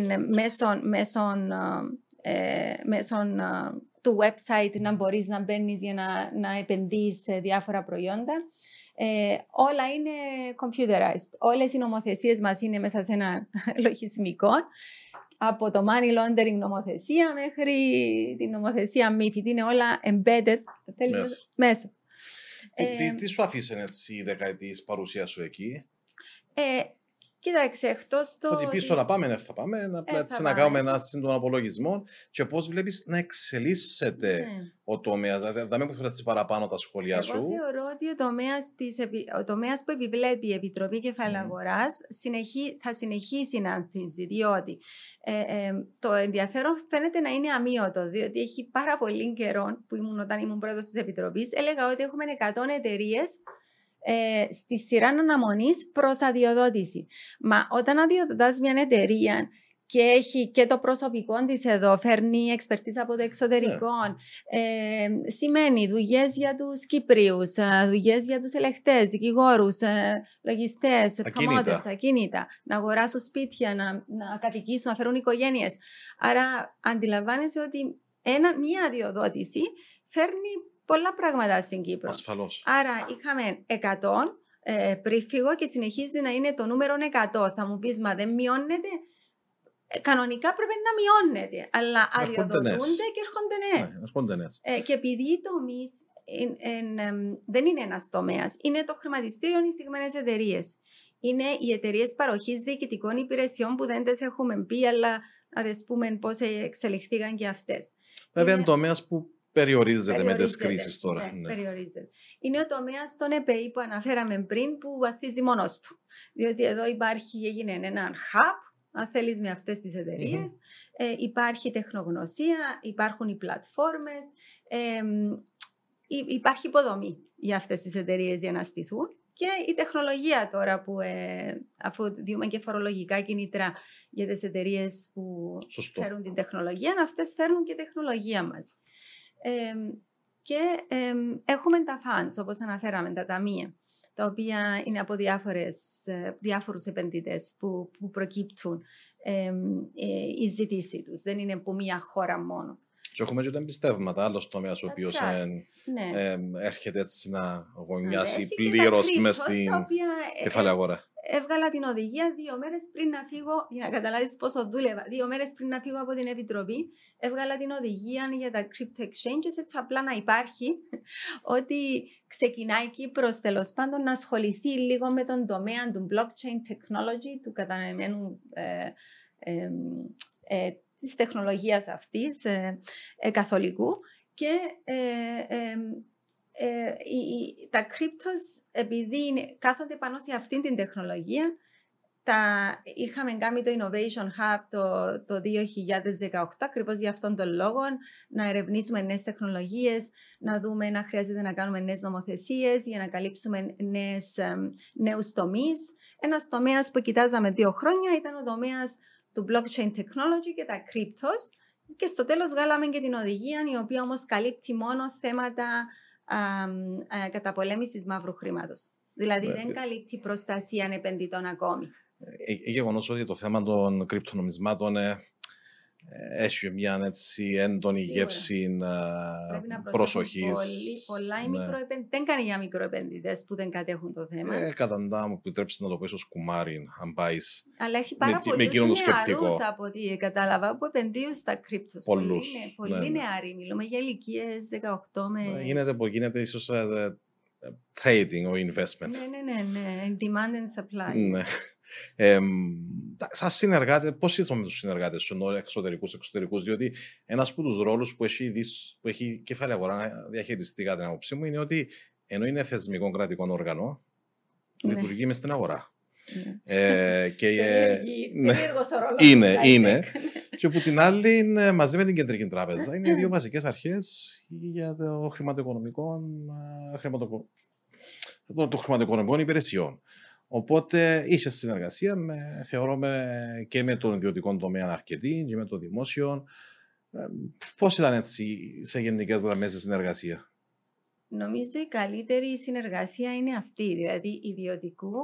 μέσω του website να μπορείς να μπαίνεις για να, να επενδύεις σε διάφορα προϊόντα. Ε, όλα είναι computerized. Όλες οι νομοθεσίες μας είναι μέσα σε ένα [LAUGHS] λογισμικό. Από το money laundering νομοθεσία μέχρι την νομοθεσία MIFID. Είναι όλα embedded μέσα. μέσα. Τι, τι, σου αφήσανε έτσι η δεκαετής παρουσία σου εκεί; Ε, Κοίταξε, εκτός το. Ότι πίσω να πάμε, ναι, θα πάμε, να, ε, θα να κάνουμε ένα σύντομο απολογισμό και πώς βλέπεις να εξελίσσεται ναι. ο τομέας. Δηλαδή, δεν με έτσι παραπάνω τα σχόλια Εγώ σου. Εγώ θεωρώ ότι ο τομέας ο τομέας που επιβλέπει η Επιτροπή Κεφαλαίου Αγορά συνεχί, θα συνεχίσει να ανθίζει, διότι ε, ε, το ενδιαφέρον φαίνεται να είναι αμύωτο, διότι έχει πάρα πολύ καιρό που ήμουν όταν ήμουν πρόεδρος της Επιτροπής, έλεγα ότι έχουμε 100 εταιρείες ε, στη σειρά αναμονής προς αδειοδότηση. Μα όταν αδειοδοτάς μια εταιρεία και έχει και το προσωπικό της εδώ, φέρνει εξπερτίζα από το εξωτερικό. Ναι. Ε, σημαίνει δουλειές για τους Κυπρίους, ε, δουλειές για τους ελεγχτέ, δικηγόρους, ε, λογιστές, promoters, ακίνητα. Να αγοράσουν σπίτια, να, να κατοικήσουν, να φέρουν οικογένειες. Άρα αντιλαμβάνεσαι ότι ένα, μία αδειοδότηση φέρνει πολλά πράγματα στην Κύπρο. Ασφαλώς. Άρα είχαμε 100 ε, πριν φύγω και συνεχίζει να είναι το νούμερο 100. Θα μου πεις, μα δεν μειώνεται; Ε, κανονικά πρέπει να μειώνεται, αλλά αδειοδοτούνται και έρχονται νέες. Ε, και επειδή οι τομείς δεν είναι ένας τομέας, είναι το χρηματιστήριο οι συγκεκριμένε εταιρείες. Είναι οι εταιρείες παροχής διοικητικών υπηρεσιών που δεν τις έχουμε πει, αλλά να τις πούμε πώς εξελιχθήκαν και αυτές. Βέβαια, είναι τομέας που Περιορίζεται, με τις κρίσεις τώρα. Ναι, ναι. Περιορίζεται. Είναι ο τομέας των ΕΠΕΗ που αναφέραμε πριν που βαθίζει μόνος του. Διότι εδώ υπάρχει, έγινε ένα hub, αν θέλεις, με αυτές τις εταιρειε Ε, υπάρχει τεχνογνωσία, υπάρχουν οι πλατφόρμες, ε, υπάρχει υποδομή για αυτές τις εταιρείες για να στηθούν. Και η τεχνολογία τώρα που ε, αφού δίνουμε και φορολογικά κινήτρα για τις εταιρείες που φέρουν την τεχνολογία, αυτές φέρνουν και τεχνολογία μας και έχουμε τα funds, όπως αναφέραμε, τα ταμεία, τα οποία είναι από διάφορες, ε, διάφορους επενδυτές που, που προκύπτουν ε, η ζήτησή τους. Δεν είναι από μία χώρα μόνο. Και έχουμε και τα εμπιστεύματα, άλλος τομέας ο οποίος ναι. έρχεται έτσι να γωνιάσει πλήρως μες στην κεφαλαία αγορά έβγαλα την οδηγία δύο μέρες πριν να φύγω, για να καταλάβεις πόσο δούλευα. Δύο μέρες πριν να φύγω από την Επιτροπή, έβγαλα την οδηγία για τα crypto exchanges, έτσι απλά να υπάρχει ότι ξεκινάει η Κύπρος τέλος πάντων να ασχοληθεί λίγο με τον τομέα του blockchain technology, του κατανεμένου ε, ε, ε, της τεχνολογίας αυτής ε, ε, καθολικού και ε, ε, τα cryptos επειδή είναι, κάθονται πάνω σε αυτήν την τεχνολογία τα, είχαμε κάνει το Innovation Hub το, το 2018 ακριβώς για αυτόν τον λόγο να ερευνήσουμε νέες τεχνολογίες, να δούμε να χρειάζεται να κάνουμε νέες νομοθεσίες για να καλύψουμε νέους τομείς. Ένας τομέας που κοιτάζαμε δύο χρόνια ήταν ο τομέας του blockchain technology και τα cryptos. Και στο τέλος βγάλαμε και την οδηγία, η οποία όμως καλύπτει μόνο θέματα καταπολέμησης μαύρου χρήματος. Δηλαδή δεν καλύπτει προστασία επενδυτών ακόμη. ε, ε, γεγονός ότι το θέμα των κρυπτονομισμάτων ε, έχει μια έτσι έντονη γεύση προσοχής. Πολλά οι ναι. δεν κάνει για μικροεπενδυτές που δεν κατέχουν το θέμα. Ε, καταντά μου επιτρέψει να το πω ίσω κουμάρι, αν πάεις. Αλλά έχει πάρα πολλούς νεαρούς από ό,τι κατάλαβα που επενδύουν στα κρύπτο. Πολλούς. Πολύ, ναι, ναι. νεαροί. Μιλούμε για ηλικίες 18 με. Γίνεται, γίνεται ίσως trading or investment. Ναι, ναι, ναι, ναι. Demand and supply. Ναι. Ε, Σαν συνεργάτε, πώς ήρθαμε με τους συνεργάτες σου, ενώ εξωτερικούς, εξωτερικούς, διότι ένας από τους ρόλους που έχει, που έχει κεφάλαια αγορά να διαχειριστεί κατά την άποψή μου είναι ότι ενώ είναι θεσμικό κρατικό όργανο, ναι. λειτουργεί μες στην αγορά. Ναι. Ε, και, ε, ναι, είναι, είναι. και από την άλλη, μαζί με την Κεντρική Τράπεζα, είναι οι δύο βασικές αρχές για το χρηματοοικονομικό, ε, χρηματο, το, το χρηματοοικονομικών υπηρεσιών. Οπότε είσαι συνεργασία, με, θεωρώ, και με τον ιδιωτικό τομέα αρκετή και με το δημόσιο. Ε, Πώς ήταν έτσι σε γενικές γραμμές η συνεργασία, Νομίζω η καλύτερη συνεργασία είναι αυτή, δηλαδή ιδιωτικού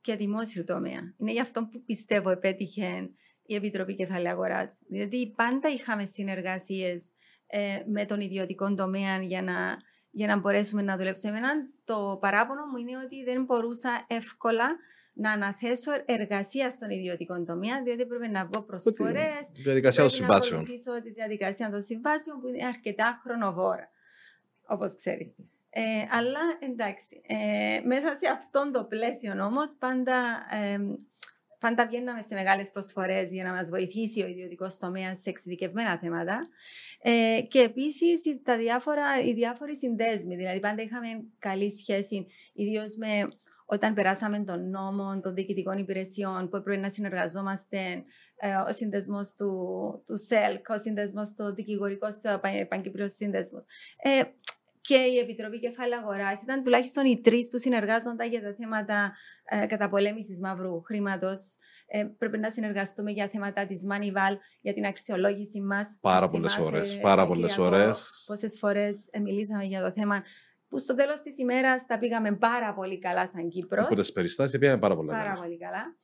και δημόσιου τομέα. Είναι γι' αυτό που πιστεύω επέτυχε η Επιτροπή Κεφαλαίου Αγοράς. Δηλαδή πάντα είχαμε συνεργασίες ε, με τον ιδιωτικό τομέα για να για να μπορέσουμε να δουλέψουμε. Εμένα το παράπονο μου είναι ότι δεν μπορούσα εύκολα να αναθέσω εργασία στον ιδιωτικό τομέα, διότι πρέπει να βγω προσφορέ. Τη διαδικασία των συμβάσεων. Να τη διαδικασία των συμβάσεων που είναι αρκετά χρονοβόρα, όπως ξέρεις. Ε, αλλά εντάξει, ε, μέσα σε αυτόν το πλαίσιο όμως πάντα ε, πάντα βγαίναμε σε μεγάλες προσφορές για να μας βοηθήσει ο ιδιωτικός τομέας σε εξειδικευμένα θέματα. Ε, και επίσης οι διάφοροι συνδέσμοι. Δηλαδή, πάντα είχαμε καλή σχέση, ιδίως με όταν περάσαμε τον νόμο των διοικητικών υπηρεσιών που έπρεπε να συνεργαζόμαστε, ε, ο σύνδεσμο του, του ΣΕΛΚ, ο σύνδεσμο του δικηγορικό Παγκυπρίου Σύνδεσμο. Ε, και η Επιτροπή Κεφάλαια Αγορά ήταν τουλάχιστον οι τρεις που συνεργάζονταν για τα θέματα ε, καταπολέμησης μαύρου χρήματος. Ε, πρέπει να συνεργαστούμε για θέματα της Manival, για την αξιολόγηση μας. Πάρα πολλές ώρες. Πάρα πολλές ώρες. Πόσες φορές ε, μιλήσαμε για το θέμα που στο τέλος της ημέρας τα πήγαμε πάρα πολύ καλά σαν Κύπρος. Από τις περιστάσεις πήγαμε πάρα πολύ καλά. Πάρα πολύ καλά.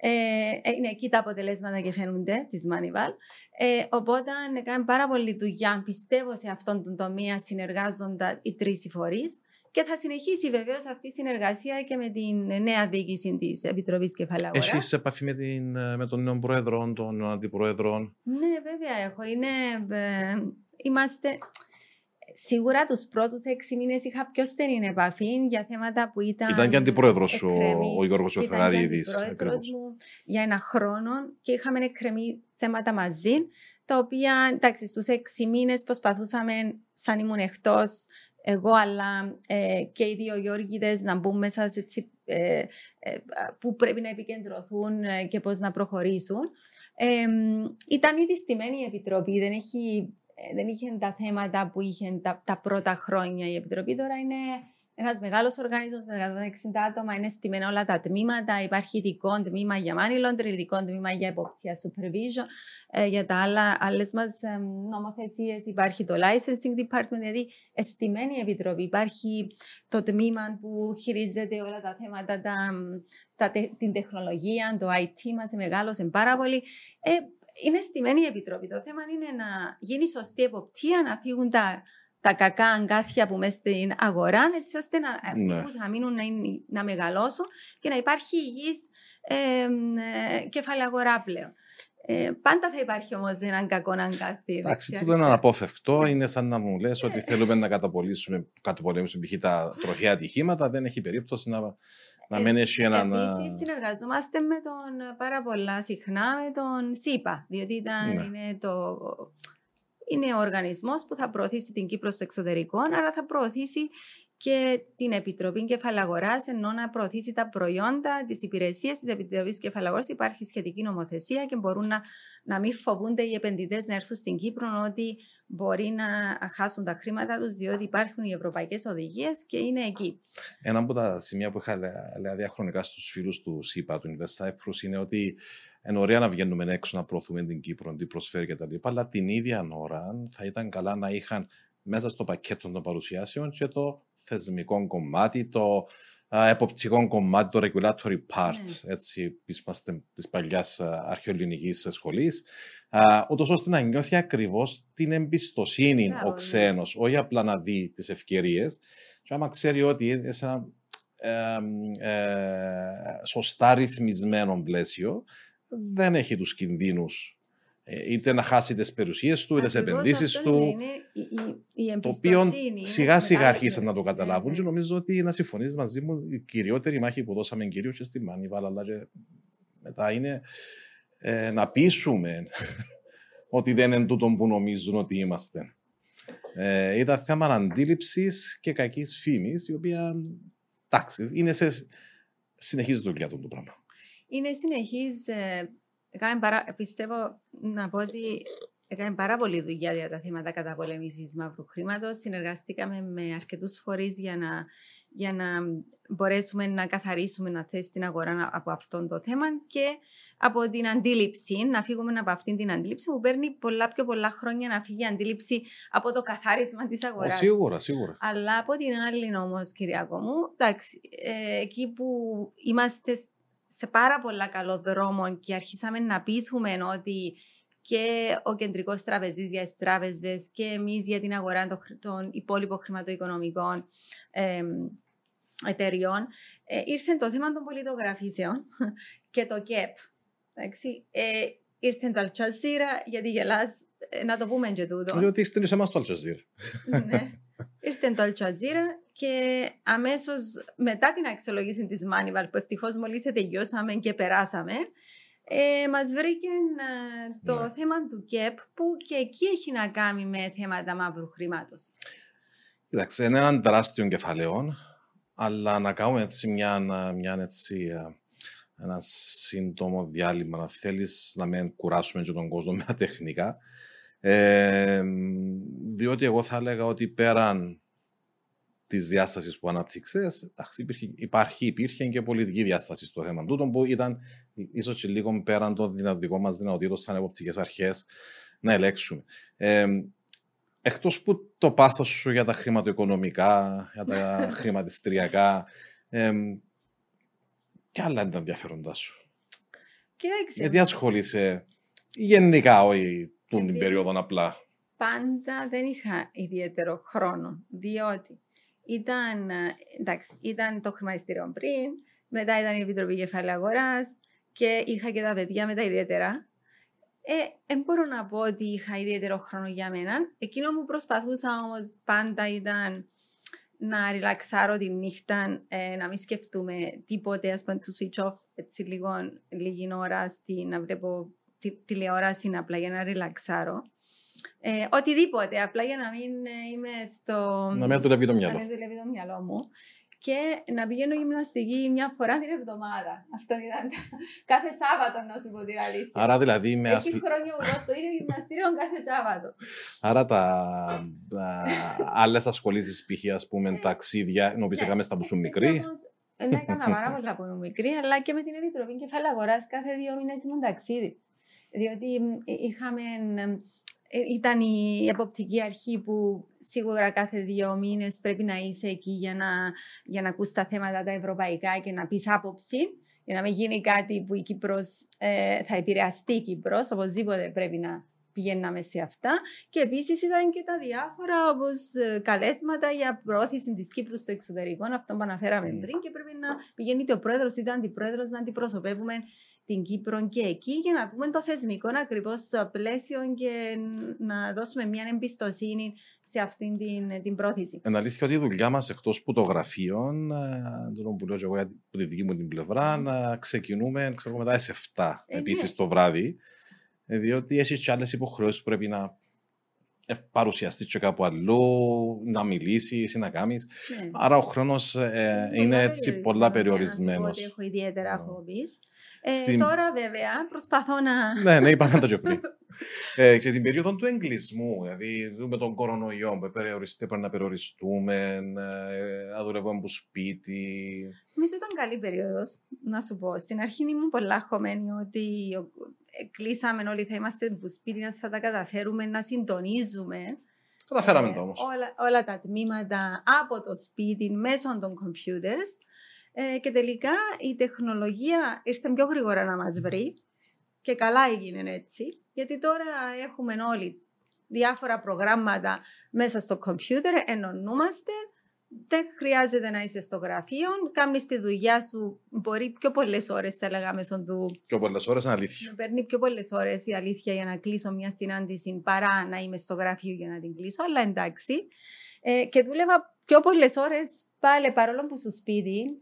Ε, ε, είναι εκεί τα αποτελέσματα και φαίνονται της Manival. Ε, οπότε κάνουμε πάρα πολύ δουλειά, πιστεύω, σε αυτόν τον τομέα συνεργάζοντα οι τρεις φορείς. Και θα συνεχίσει βεβαίως αυτή η συνεργασία και με την νέα διοίκηση της Επιτροπής Κεφαλαίου. Έχεις επαφή με, την, με τον νέο πρόεδρο, τον αντιπρόεδρο. Ναι, βέβαια έχω. Είναι, ε, είμαστε, Σίγουρα τους πρώτους έξι μήνες είχα πιο στενή επαφή για θέματα που ήταν. Ήταν και αντιπρόεδρος ο, ο Γιώργος Ιωθαναρίδη. μου για ένα χρόνο και είχαμε εκκρεμεί θέματα μαζί, τα οποία εντάξει, στους έξι μήνες προσπαθούσαμε, σαν ήμουν εκτός, εγώ αλλά ε, και οι δύο Γιώργηδες να μπουν μέσα σε έτσι, ε, ε, που πρέπει να επικεντρωθούν ε, και πώς να προχωρήσουν. ήταν ήδη στημένη η Επιτροπή, δεν έχει ε, δεν είχε τα θέματα που είχε τα, τα πρώτα χρόνια η Επιτροπή. Τώρα είναι ένας μεγάλος οργανισμός με 160 άτομα, είναι στημένα όλα τα τμήματα. Υπάρχει ειδικό τμήμα για money laundering, ειδικό τμήμα για εποπτεία supervision. Ε, για τα άλλα, άλλες μας ε, νομοθεσίες υπάρχει το licensing department, δηλαδή εστημένη επιτροπή. Υπάρχει το τμήμα που χειρίζεται όλα τα θέματα, τα, τα, την τεχνολογία, το IT μας μεγάλωσε πάρα πολύ. Ε, είναι στημένη η Επιτροπή. Το θέμα είναι να γίνει σωστή εποπτεία, να φύγουν τα, τα κακά αγκάθια που μέσα στην αγορά, έτσι ώστε να, ναι. που θα μείνουν να, να μεγαλώσουν και να υπάρχει υγιής ε, ε, κεφάλαια αγορά πλέον. Ε, πάντα θα υπάρχει όμως έναν κακό αγκάθι. Εντάξει, αυτό είναι αναπόφευκτο. Είναι σαν να μου λες ότι θέλουμε να καταπολεμήσουμε, καταπολεμήσουμε π.χ. τα τροχαία ατυχήματα. Δεν έχει περίπτωση να να μην έχει έναν. Επίσης, συνεργαζόμαστε με τον πάρα πολλά συχνά με τον ΣΥΠΑ, διότι ήταν, ναι. είναι, το, είναι ο οργανισμός που θα προωθήσει την Κύπρο στο εξωτερικό, αλλά θα προωθήσει και την Επιτροπή Κεφαλαγοράς, ενώ να προωθήσει τα προϊόντα, τις υπηρεσίες της Επιτροπής Κεφαλαγοράς. Υπάρχει σχετική νομοθεσία και μπορούν να, να μην φοβούνται οι επενδυτές να έρθουν στην Κύπρο ότι μπορεί να χάσουν τα χρήματα τους, διότι υπάρχουν οι ευρωπαϊκές οδηγίες και είναι εκεί. Ένα από τα σημεία που είχα λέει διαχρονικά στους φίλους του ΣΥΠΑ, του Invest Cyprus, είναι ότι είναι ωραία να βγαίνουμε έξω να προωθούμε την Κύπρο, τι προσφέρει κτλ. Αλλά την ίδια ώρα θα ήταν καλά να είχαν μέσα στο πακέτο των παρουσιάσεων και το θεσμικό κομμάτι, το εποπτικό κομμάτι, το regulatory part, ναι. έτσι, είμαστε της παλιάς αρχαιοελληνικής σχολής, ούτως ώστε να νιώθει ακριβώς την εμπιστοσύνη ο ξένος, όχι απλά να δει τις ευκαιρίες. Και άμα ξέρει ότι σε ένα ε, ε, σωστά ρυθμισμένο πλαίσιο, δεν έχει τους κινδύνους ε, είτε να χάσει τις περιουσίες του, είτε τι επενδύσεις του. Είναι η, η, το οποίο σιγά σιγά αρχίσαν να το καταλάβουν. Και νομίζω ότι να συμφωνείς μαζί μου, η κυριότερη μάχη που δώσαμε κυρίως και στη Μάνη, αλλά και μετά είναι ε, να πείσουμε [LAUGHS] ότι δεν είναι τούτο που νομίζουν ότι είμαστε. Ε, ήταν θέμα αντίληψης και κακής φήμης, η οποία εντάξει, είναι σε συνεχή δουλειά του το πράγμα. Είναι συνεχής παρά, πιστεύω να πω ότι έκανε πάρα πολύ δουλειά για τα θέματα καταπολέμησης μαύρου χρήματος. Συνεργαστήκαμε με αρκετούς φορείς για να, για να μπορέσουμε να καθαρίσουμε να θέσει την αγορά από αυτό το θέμα και από την αντίληψη, να φύγουμε από αυτήν την αντίληψη που παίρνει πολλά πιο πολλά χρόνια να φύγει η αντίληψη από το καθάρισμα της αγοράς. Σίγουρα, σίγουρα. Αλλά από την άλλη όμως, Κυριακό μου, εντάξει, ε, εκεί που είμαστε σε πάρα πολλά καλό δρόμο και αρχίσαμε να πείθουμε ότι και ο κεντρικός τραπεζής για τις τράπεζες και εμείς για την αγορά των, υπόλοιπων χρηματοοικονομικών ε, εταιριών, ε, ήρθε το θέμα των πολιτογραφήσεων [LAUGHS] και το ΚΕΠ. Ε, ήρθε το Αλτσαζίρα, γιατί γελάς, ε, να το πούμε και τούτο. Διότι ήρθε σε εμάς το Αλτσαζίρα. ναι. [LAUGHS] Ήρθε το Αλτσαζίρα και αμέσως μετά την αξιολόγηση της Μάνιβαλ, που ευτυχώς μόλις τελειώσαμε και περάσαμε, ε, μας βρήκε ε, το ναι. θέμα του ΚΕΠ, που και εκεί έχει να κάνει με θέματα μαύρου χρήματος. Κοιτάξτε, είναι έναν τεράστιο κεφαλαίο, αλλά να κάνουμε έτσι μια, μια έτσι, ε, ένα σύντομο διάλειμμα, να θέλεις να μην κουράσουμε και τον κόσμο [LAUGHS] με τα τεχνικά. Ε, διότι εγώ θα έλεγα ότι πέραν της διάστασης που αναπτύξες, υπάρχει, υπήρχε και πολιτική διάσταση στο θέμα τούτο που ήταν ίσως και λίγο πέραν των δυνατικών μας δυνατοτήτων σαν εποπτικές αρχές να ελέγξουμε. Ε, Εκτός που το πάθος σου για τα χρηματοοικονομικά, για τα [LAUGHS] χρηματιστριακά, ε, και άλλα είναι τα ενδιαφέροντά σου. Κοιτάξτε. Γιατί ασχολείσαι γενικά, όχι την περίοδο απλά; Πάντα δεν είχα ιδιαίτερο χρόνο, διότι ήταν, εντάξει, ήταν το χρηματιστήριο πριν, μετά ήταν η Επιτροπή Κεφάλαια Αγορά και είχα και τα παιδιά με τα ιδιαίτερα. Ε, δεν μπορώ να πω ότι είχα ιδιαίτερο χρόνο για μένα. Εκείνο που προσπαθούσα όμως πάντα ήταν να ριλαξάρω τη νύχτα, ε, να μην σκεφτούμε τίποτε, ας πούμε, to switch off έτσι λίγο, λίγη ώρα, στη, να βλέπω τη, τηλεόραση απλά για να ριλαξάρω. Ε, οτιδήποτε, απλά για να μην ε, είμαι στο... Να μην δουλεύει το μυαλό. Να μην δουλεύει το μυαλό μου. Και να πηγαίνω γυμναστική μια φορά την εβδομάδα. Αυτό ήταν [LAUGHS] κάθε Σάββατο, να σου πω την αλήθεια. Άρα δηλαδή με Έχει χρόνια που στο ίδιο γυμναστήριο κάθε Σάββατο. Άρα τα, τα άλλες ασχολήσεις π.χ. ας πούμε ε, ταξίδια, ενώ πει έκαμε στα που σου μικρή. Δεν έκανα πάρα πολλά που ήμουν μικρή, αλλά και με την Επιτροπή Κεφάλαια Αγορά κάθε δύο μήνες ήμουν ταξίδι. Διότι είχαμε ε, ήταν η εποπτική αρχή που σίγουρα κάθε δύο μήνες πρέπει να είσαι εκεί για να, για να ακούς τα θέματα τα ευρωπαϊκά και να πεις άποψη για να μην γίνει κάτι που η Κύπρος ε, θα επηρεαστεί η Κύπρος, οπωσδήποτε πρέπει να πηγαίναμε σε αυτά. Και επίσης ήταν και τα διάφορα όπως ε, καλέσματα για προώθηση της Κύπρου στο εξωτερικό, αυτό που αναφέραμε mm. πριν. Και πρέπει να πηγαίνει ο πρόεδρος ή ο αντιπρόεδρος να αντιπροσωπεύουμε την Κύπρο και εκεί για να πούμε το θεσμικό ακριβώς πλαίσιο και να δώσουμε μια εμπιστοσύνη σε αυτήν την, την πρόθεση. Είναι αλήθεια ότι η δουλειά μας εκτός που το γραφείο, ε, το που λέω εγώ από τη δική μου την πλευρά, να ξεκινούμε ξέρω, μετά σε 7 ε, επίσης ναι. το βράδυ. Ε, διότι έχεις και άλλες υποχρεώσεις που πρέπει να παρουσιαστείς και κάπου αλλού, να μιλήσεις ή να κάνεις. Ναι. Άρα ο χρόνος ε, είναι έτσι πολλά περιορισμένος. Έχω ιδιαίτερα χόμπι. Ε, Στην... Τώρα βέβαια προσπαθώ να... ναι, ναι, είπαμε το και πριν. [LAUGHS] ε, και την περίοδο του εγκλισμού, δηλαδή με τον κορονοϊό που πρέπει να περιοριστούμε, ε, να δουλεύουμε από σπίτι. Νομίζω ήταν καλή περίοδος, να σου πω. Στην αρχή ήμουν πολλά χωμένη ότι κλείσαμε όλοι, θα είμαστε από σπίτι, θα τα καταφέρουμε να συντονίζουμε. Καταφέραμε το όμως. Όλα, όλα τα τμήματα από το σπίτι μέσω των computers Ε, και τελικά η τεχνολογία ήρθε πιο γρήγορα να μας βρει και καλά έγινε έτσι, γιατί τώρα έχουμε όλοι διάφορα προγράμματα μέσα στο κομπιούτερ, ενωνούμαστε, δεν χρειάζεται να είσαι στο γραφείο, κάνεις τη δουλειά σου. Μπορεί πιο πολλές ώρες, θα έλεγα, μέσω του. Πιο πολλές ώρες, είναι αλήθεια. Παίρνει πιο πολλές ώρες η αλήθεια για να κλείσω μια συνάντηση παρά να είμαι στο γραφείο για να την κλείσω. Αλλά εντάξει. Ε, και δούλευα πιο πολλές ώρες πάλι παρόλο που σου σπίτι.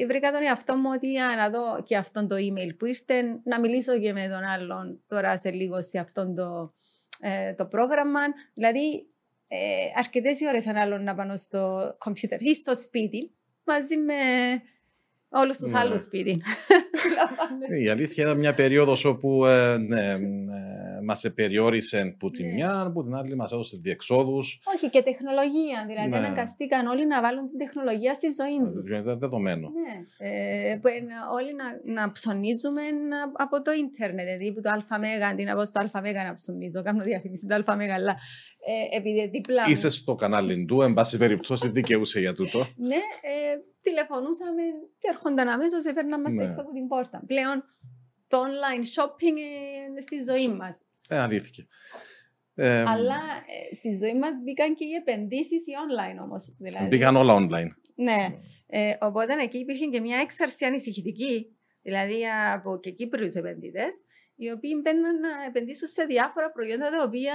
Ε, βρήκα τον εαυτό μου ότι να δω και αυτόν το email που ήρθε, να μιλήσω και με τον άλλον τώρα σε λίγο σε αυτόν το, ε, το πρόγραμμα. Δηλαδή, ε, αρκετές ώρες ανάλογα πάνω στο κομπιούτερ ή στο σπίτι μαζί με όλους τους ναι. άλλους σπίτι. [LAUGHS] Η αλήθεια ήταν μια περίοδος όπου ε, ναι, ε, μας περιόρισε που τη ναι. μια, που την άλλη μας έδωσε διεξόδους. Όχι, και τεχνολογία. Δηλαδή, ναι. αναγκαστήκαν όλοι να βάλουν την τεχνολογία στη ζωή τους. Είναι δεδομένο. Ναι. Ε, που όλοι να, να ψωνίζουμε από το ίντερνετ. Δηλαδή, που το ΑΜΕΓΑ, αντί να πω στο ΑΜΕΓΑ να ψωνίζω, κάνω διαφήμιση το ΑΜΕΓΑ, αλλά ε, επειδή δίπλα. Είσαι στο κανάλι του, εν πάση περιπτώσει, δικαιούσε για τούτο. [LAUGHS] ναι, ε, τηλεφωνούσαμε και έρχονταν αμέσως, έφερναν μα ναι. έξω από την πόρτα. Πλέον το online shopping είναι στη ζωή μας. Ε, αλήθεια. Ε, Αλλά ε, στη ζωή μας μπήκαν και οι επενδύσεις οι online όμως. Δηλαδή. Μπήκαν όλα online. Ναι. Ε, οπότε εκεί υπήρχε και μια έξαρση ανησυχητική, δηλαδή από και Κύπριου επενδυτές, οι οποίοι μπαίνουν να επενδύσουν σε διάφορα προϊόντα τα οποία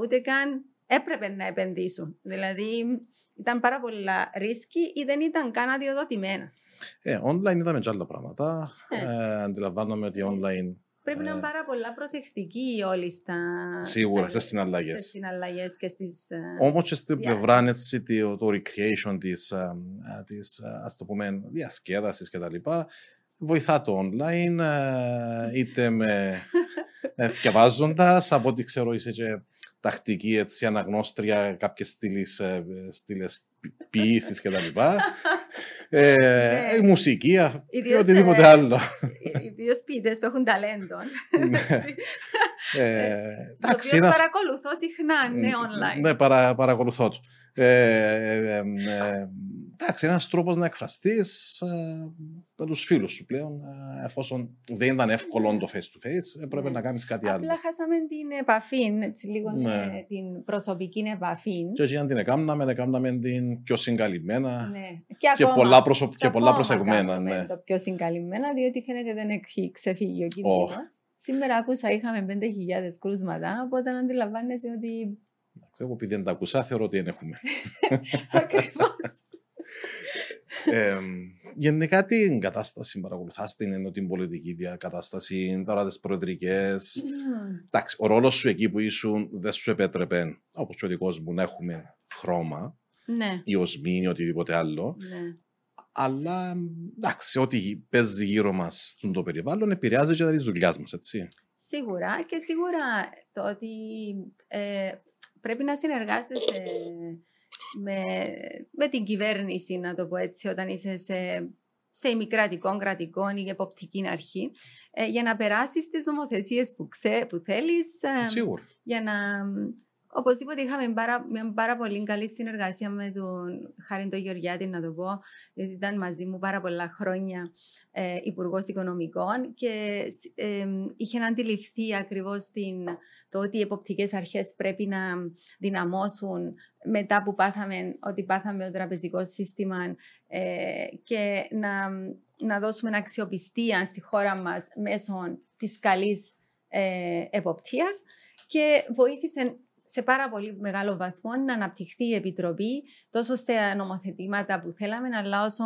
ούτε καν έπρεπε να επενδύσουν. Δηλαδή ήταν πάρα πολλά ρίσκοι ή δεν ήταν καν αδειοδοτημένα. Ε, online είδαμε και άλλα πράγματα. Ε. Ε, αντιλαμβάνομαι ότι online Πρέπει να είναι ε, πάρα πολλά προσεκτικοί όλοι στα. Σίγουρα, στις συναλλαγές. Στις συναλλαγές και στις. Όμως και στην πλευρά έτσι, το, το recreation της ας το πούμε διασκέδασης κτλ. Βοηθά το online, είτε με διαβάζοντα, από ό,τι ξέρω είσαι και τακτική έτσι, αναγνώστρια κάποιες στήλες, ε, στήλες ποιήσεις και τα λοιπά. ε, ναι. η μουσική ή οτιδήποτε άλλο. Ιδίως ποιητές που έχουν ταλέντο. ναι. ε, εντάξει, παρακολουθώ συχνά, ναι, online. Ναι, παρα, παρακολουθώ τους. Ε, ε, ε, εντάξει, ένας τρόπος να εκφραστείς με τους φίλους σου πλέον. Εφόσον δεν ήταν εύκολο το face to face, έπρεπε ναι. να κάνεις κάτι άλλο. Απλά χάσαμε την επαφή, έτσι λίγο ναι. την προσωπική επαφή. Και όχι αν την έκαναμε, έκαναμε την πιο συγκαλυμμένα ναι. και, και, πολλά, προσω... και, και πολλά προσεγμένα. Ναι. Το πιο συγκαλυμμένα, διότι φαίνεται δεν έχει ξεφύγει ο κίνδυνος. Oh. Σήμερα άκουσα είχαμε 5.000 κρούσματα, οπότε αντιλαμβάνεσαι ότι εγώ επειδή δεν τα ακούσα, θεωρώ ότι δεν έχουμε. [LAUGHS] Ακριβώς. Ε, γενικά την κατάσταση παρακολουθάς την ενώ την πολιτική διακατάσταση, τώρα τις προεδρικές. Mm. Εντάξει, ο ρόλος σου εκεί που ήσουν δεν σου επέτρεπε, όπως και ο δικός μου, να έχουμε χρώμα ναι. ή οσμή ή οτιδήποτε άλλο. Ναι. Αλλά εντάξει, ό,τι παίζει γύρω μας το περιβάλλον επηρεάζει και τα δουλειάς μας, έτσι. Σίγουρα και σίγουρα το ότι ε, πρέπει να συνεργάζεσαι με, με την κυβέρνηση, να το πω έτσι, όταν είσαι σε, σε ημικρατικό, κρατικό ή εποπτική αρχή, ε, για να περάσεις τις νομοθεσίες που, ξέ, που θέλεις. Ε, Σίγουρα. Για να Οπωσδήποτε είχαμε πάρα, μια πάρα πολύ καλή συνεργασία με τον Χάρη τον Γεωργιάτη, να το πω, γιατί ήταν μαζί μου πάρα πολλά χρόνια ε, Υπουργός Οικονομικών και ε, είχε αντιληφθεί ακριβώς το ότι οι εποπτικές αρχές πρέπει να δυναμώσουν μετά που πάθαμε ότι πάθαμε το τραπεζικός σύστημα ε, και να, να δώσουμε αξιοπιστία στη χώρα μας μέσω της καλής ε, εποπτείας και βοήθησε σε πάρα πολύ μεγάλο βαθμό να αναπτυχθεί η Επιτροπή τόσο στα νομοθετήματα που θέλαμε, αλλά όσο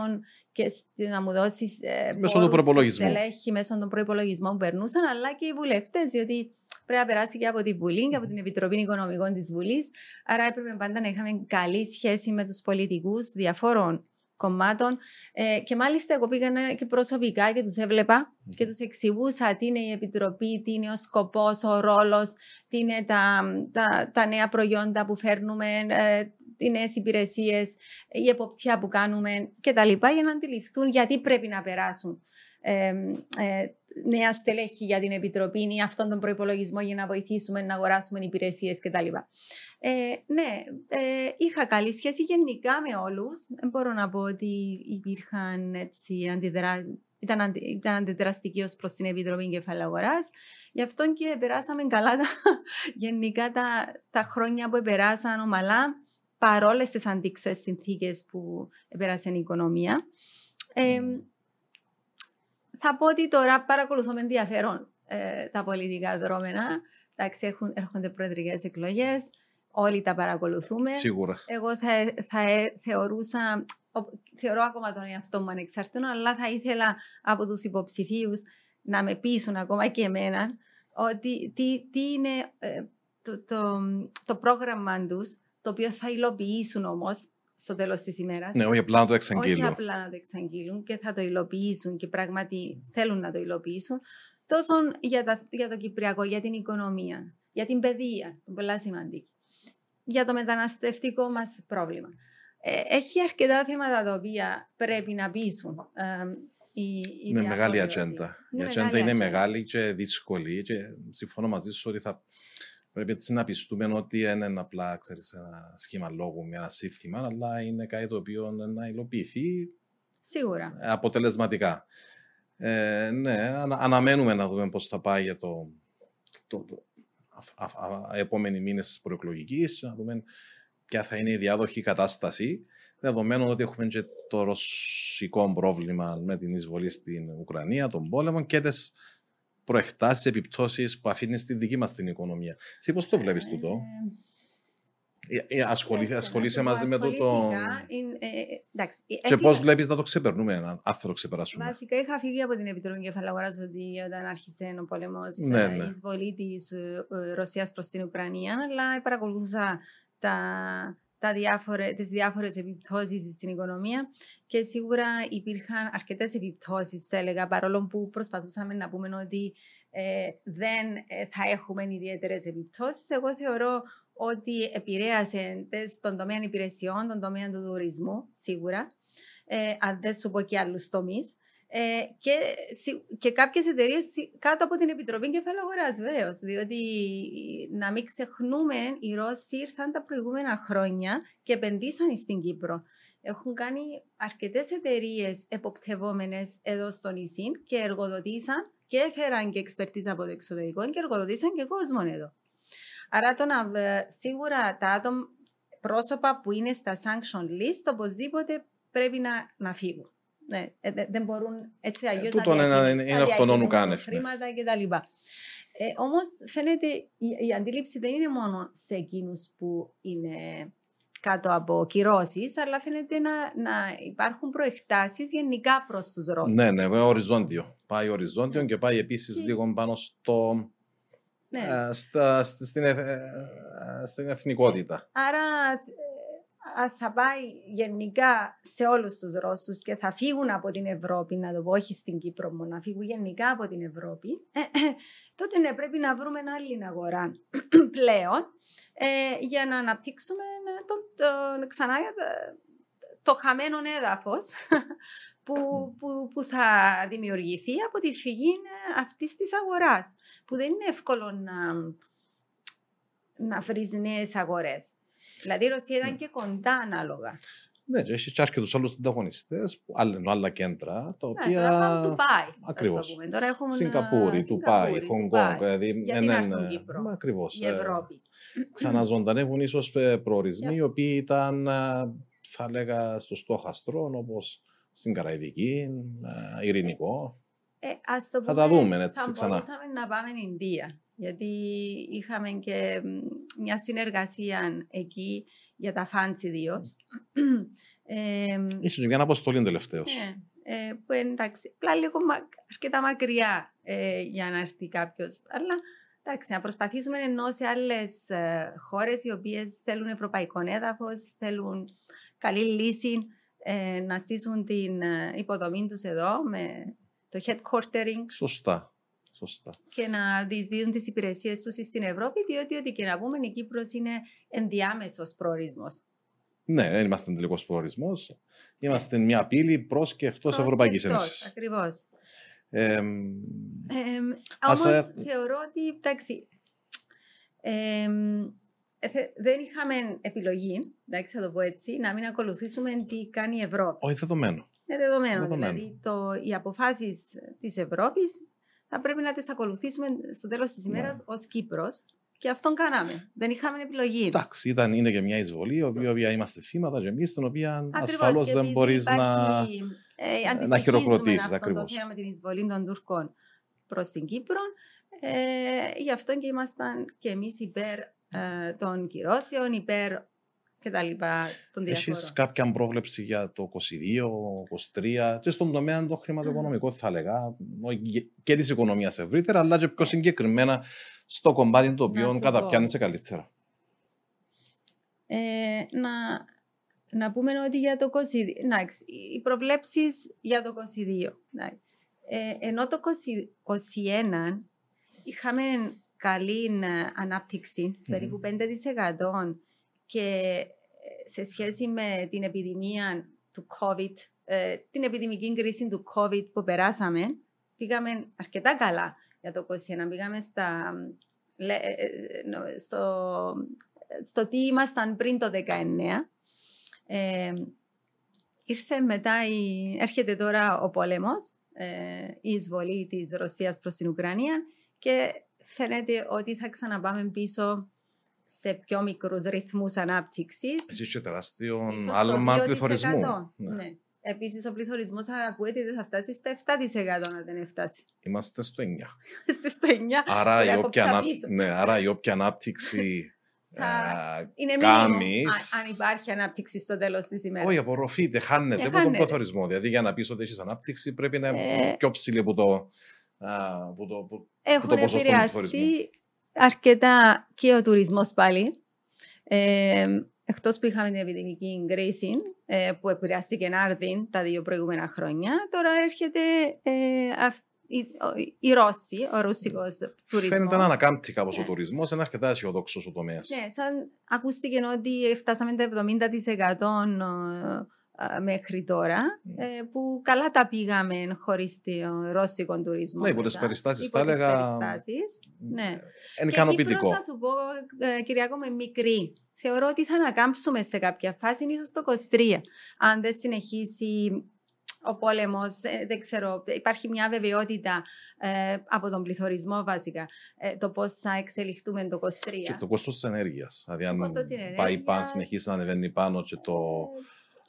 και να μου δώσεις ε, μέσω του προπολογισμού. μέσω των προπολογισμών που περνούσαν, αλλά και οι βουλευτές, διότι πρέπει να περάσει και από τη Βουλή και από την Επιτροπή Οικονομικών της Βουλής. Άρα έπρεπε πάντα να είχαμε καλή σχέση με τους πολιτικούς διαφόρων κομμάτων. Ε, και μάλιστα εγώ πήγα και προσωπικά και τους έβλεπα και τους εξηγούσα τι είναι η Επιτροπή, τι είναι ο σκοπός, ο ρόλος, τι είναι τα, τα, τα νέα προϊόντα που φέρνουμε, ε, οι νέες υπηρεσίες, η εποπτεία που κάνουμε κτλ. για να αντιληφθούν γιατί πρέπει να περάσουν ε, ε, νέα στελέχη για την Επιτροπή ή αυτόν τον προπολογισμό για να βοηθήσουμε να αγοράσουμε υπηρεσίες κτλ. Ε, ναι, ε, είχα καλή σχέση γενικά με όλους. Δεν μπορώ να πω ότι υπήρχαν έτσι αντιδρά... Ήταν, ήταν αντιδραστική ως προς την Επιτροπή Κεφαλαίου Αγοράς. Γι' αυτό και περάσαμε καλά τα, [LAUGHS] γενικά τα, τα χρόνια που περάσαν ομαλά, παρόλες τις αντίξωες συνθήκες που πέρασε η οικονομία. Ε, θα πω ότι τώρα παρακολουθώ με ενδιαφέρον ε, τα πολιτικά δρόμενα. Εντάξει, έχουν, έρχονται προεδρικές εκλογές. Όλοι τα παρακολουθούμε. Σίγουρα. Εγώ θα, θα ε, θεωρούσα, θεωρώ ακόμα τον εαυτό μου ανεξαρτήτων, αλλά θα ήθελα από τους υποψηφίους να με πείσουν ακόμα και εμένα ότι τι, τι είναι ε, το, το, το πρόγραμμα τους, το οποίο θα υλοποιήσουν όμως στο τέλος της ημέρας. Ναι, όχι απλά να το εξαγγείλουν. Όχι απλά να το εξαγγείλουν και θα το υλοποιήσουν και πράγματι θέλουν να το υλοποιήσουν. Τόσο για, τα, για το Κυπριακό, για την οικονομία, για την παιδεία, πολλά σημαντική. Για το μεταναστευτικό μας πρόβλημα. Ε, έχει αρκετά θέματα τα οποία πρέπει να πείσουν. Ε, η, η με μεγάλη ατζέντα. Η ατζέντα είναι μεγάλη και δύσκολη και συμφωνώ μαζί σου ότι θα Πρέπει έτσι να πιστούμε ότι δεν είναι απλά ξέρεις, ένα σχήμα λόγου με ένα σύνθημα, αλλά είναι κάτι το οποίο να υλοποιηθεί Σίγουρα. αποτελεσματικά. Ε, ναι, αναμένουμε να δούμε πώς θα πάει για το, το, το α, α, α, επόμενοι μήνες της προεκλογικής, να δούμε ποια θα είναι η διάδοχη κατάσταση, δεδομένου ότι έχουμε και το ρωσικό πρόβλημα με την εισβολή στην Ουκρανία, τον πόλεμο και τις προεκτάσεις, επιπτώσεις που αφήνεις στη δική μας την οικονομία. Εσύ πώς το βλέπεις τούτο; Ε, ε, ασχολείσαι μαζί με το. και πώς βλέπεις να το ξεπερνούμε, αν θα το ξεπεράσουμε. Βασικά, είχα φύγει από την Επιτροπή Κεφαλαγοράς ότι όταν άρχισε ο πόλεμος, ναι, ε, ναι. η εισβολή της Ρωσίας προς την Ουκρανία, αλλά παρακολουθούσα τα, τα διάφορε, τις διάφορες επιπτώσεις στην οικονομία και σίγουρα υπήρχαν αρκετές επιπτώσεις, έλεγα, παρόλο που προσπαθούσαμε να πούμε ότι ε, δεν ε, θα έχουμε ιδιαίτερες επιπτώσεις. Εγώ θεωρώ ότι επηρέασε τον τομέα υπηρεσιών, τον τομέα του τουρισμού, σίγουρα, ε, αν δεν σου πω και άλλους τομείς. Ε, και, και κάποιες εταιρείες κάτω από την Επιτροπή Κεφάλαιο Αγοράς, βεβαίως. Διότι να μην ξεχνούμε, οι Ρώσοι ήρθαν τα προηγούμενα χρόνια και επενδύσαν στην Κύπρο. Έχουν κάνει αρκετές εταιρείες εποπτευόμενες εδώ στο νησί και εργοδοτήσαν και έφεραν και εξπερτίζα από το εξωτερικό και εργοδοτήσαν και κόσμο εδώ. Άρα το να, σίγουρα τα άτομα πρόσωπα που είναι στα sanction list οπωσδήποτε πρέπει να, να φύγουν. Ναι, ε, δεν μπορούν έτσι αλλιώς ε, να είναι, είναι αυτονόμου κάνευ. Ναι. Χρήματα κτλ. Ε, Όμως φαίνεται η, η, αντίληψη δεν είναι μόνο σε εκείνους που είναι κάτω από κυρώσεις, αλλά φαίνεται να, να υπάρχουν προεκτάσεις γενικά προς τους Ρώσους. Ναι, ναι, οριζόντιο. Πάει οριζόντιο και πάει επίσης και... λίγο πάνω στο. Ναι. Ε, στα, στην, ε, ε, στην εθνικότητα. Άρα θα πάει γενικά σε όλους τους Ρώσους και θα φύγουν από την Ευρώπη, να το πω όχι στην Κύπρο μόνο, να φύγουν γενικά από την Ευρώπη, τότε ναι, πρέπει να βρούμε άλλη αγορά [CLEARS THROAT] πλέον ε, για να αναπτύξουμε τον, τον, ξανά το χαμένο έδαφος [LAUGHS] που, που, που θα δημιουργηθεί από τη φυγή αυτής της αγοράς, που δεν είναι εύκολο να, να βρεις νέες αγορές. Δηλαδή η Ρωσία ήταν ναι. και κοντά ανάλογα. Ναι, και έχει και αρκετού άλλους ανταγωνιστέ, άλλα, άλλα κέντρα, τα ναι, οποία. Ναι, τώρα του πάει. Ακριβώς. Τώρα έχουμε. Σιγκαπούρη, του πάει, Χονγκ Κόνγκ. Δηλαδή, Γιατί ναι, ναι, Κύπρο. Ακριβώς. Η Ευρώπη. Ξαναζωντανεύουν ίσως προορισμοί οι οποίοι ήταν, θα λέγα, στο στόχαστρο, όπως στην Καραϊβική, ειρηνικό. Ε, ας το πούμε, θα τα δούμε έτσι θα ξανά. Θα μπορούσαμε να πάμε στην Ινδία γιατί είχαμε και μια συνεργασία εκεί για τα φαντς ιδίω. Ε, Ίσως για μια αποστολή τελευταίω. Ναι, ε, που εντάξει, απλά λίγο μα, αρκετά μακριά ε, για να έρθει κάποιος. Αλλά εντάξει, να προσπαθήσουμε ενώ σε άλλες ε, χώρες οι οποίες θέλουν ευρωπαϊκό έδαφος, θέλουν καλή λύση ε, να στήσουν την ε, υποδομή τους εδώ με το headquartering. Σωστά. Σωστά. Και να δυσδύουν τις υπηρεσίες τους στην Ευρώπη, διότι ό,τι και να πούμε, η Κύπρος είναι ενδιάμεσος προορισμός. Ναι, δεν είμαστε τελικός προορισμός. Είμαστε μια πύλη προς και εκτός Ευρωπαϊκής Ένωσης. Ακριβώς. Ε, ε, όμως θεωρώ ότι, εντάξει, δεν είχαμε επιλογή, εντάξει, θα το πω έτσι, να μην ακολουθήσουμε τι κάνει η Ευρώπη. Όχι δεδομένο. Είναι δεδομένο. δεδομένο. Δηλαδή, το, οι αποφάσεις της Ευρώπης θα πρέπει να τις ακολουθήσουμε στο τέλος της ημέρας ναι. ως Κύπρος. Και αυτόν κάναμε. Δεν είχαμε επιλογή. Εντάξει, ήταν, είναι και μια εισβολή, η οποία, οποία είμαστε θύματα και εμείς, την οποία ασφαλώς δεν μπορείς να, ε, να χειροκροτήσεις. Αυτό το θέμα με την εισβολή των Τουρκών προς την Κύπρο. Ε, γι' αυτό και ήμασταν και εμείς υπέρ ε, των κυρώσεων, υπέρ και τα λοιπά των Έχεις κάποια πρόβλεψη για το 22, 23 και στον τομέα το χρηματοοικονομικό θα έλεγα και της οικονομίας ευρύτερα αλλά και πιο συγκεκριμένα στο κομμάτι το οποίο καταπιάνεσαι καλύτερα. Ε, να, να πούμε ότι για το 22, να, οι προβλέψεις για το 22, ε, ενώ το 21 είχαμε καλή ανάπτυξη, περίπου 5% και ε, σε σχέση με την επιδημία του COVID, ε, την επιδημική κρίση του COVID που περάσαμε, πήγαμε αρκετά καλά για το 2021. Πήγαμε στα, ε, στο, στο τι ήμασταν πριν το 19. Ε, ήρθε μετά, η, έρχεται τώρα ο πόλεμος, η εισβολή της Ρωσίας προς την Ουκρανία και φαίνεται ότι θα ξαναπάμε πίσω σε πιο μικρούς ρυθμούς ανάπτυξης. Εσύ είσαι τεράστιο άλμα πληθωρισμού. Ναι. ναι. Επίσης, ο πληθωρισμός ακούεται ότι θα φτάσει στα 7% αν δεν φτάσει. Είμαστε στο 9. Είμαστε στο 9. Άρα, η όποια, ανά... ναι, άρα η όποια ανάπτυξη [LAUGHS] θα... είναι κάνεις... αν υπάρχει ανάπτυξη στο τέλος της ημέρας. Όχι, απορροφείται, χάνεται από τον πληθωρισμό. Δηλαδή, για να πεις ότι έχεις ανάπτυξη, πρέπει να είναι ε... πιο ψηλή από το, που το, που, Έχουν το επηρεαστεί αρκετά και ο τουρισμός πάλι. Ε, Εκτός που είχαμε την επιδημική κρίση ε, που επηρεάστηκε να έρθει τα δύο προηγούμενα χρόνια, τώρα έρχεται ε, η, η Ρώση, ο ρωσικός τουρισμός. Φαίνεται να ανακάμπτει κάπως yeah. ο ναι. τουρισμός, είναι αρκετά αισιοδόξος ο τομέας. Ναι, σαν ακούστηκε ότι φτάσαμε τα 70% μέχρι τώρα, ε, που καλά τα πήγαμε χωρίς το ρώσικο τουρισμό. Ναι, υπό τις περιστάσεις θα έλεγα... Ναι. Είναι ικανοποιητικό. θα σου πω, ε, Κυριακό, με μικρή. Θεωρώ ότι θα ανακάμψουμε σε κάποια φάση, ίσως το 23. Αν δεν συνεχίσει ο πόλεμος, ε, δεν ξέρω, υπάρχει μια βεβαιότητα ε, από τον πληθωρισμό βασικά. Ε, το πώς θα εξελιχθούμε το 23. Και το κόστος της ενέργειας. Δηλαδή, αν πάει πάνω, συνεχίσει να ανεβαίνει πάνω και το.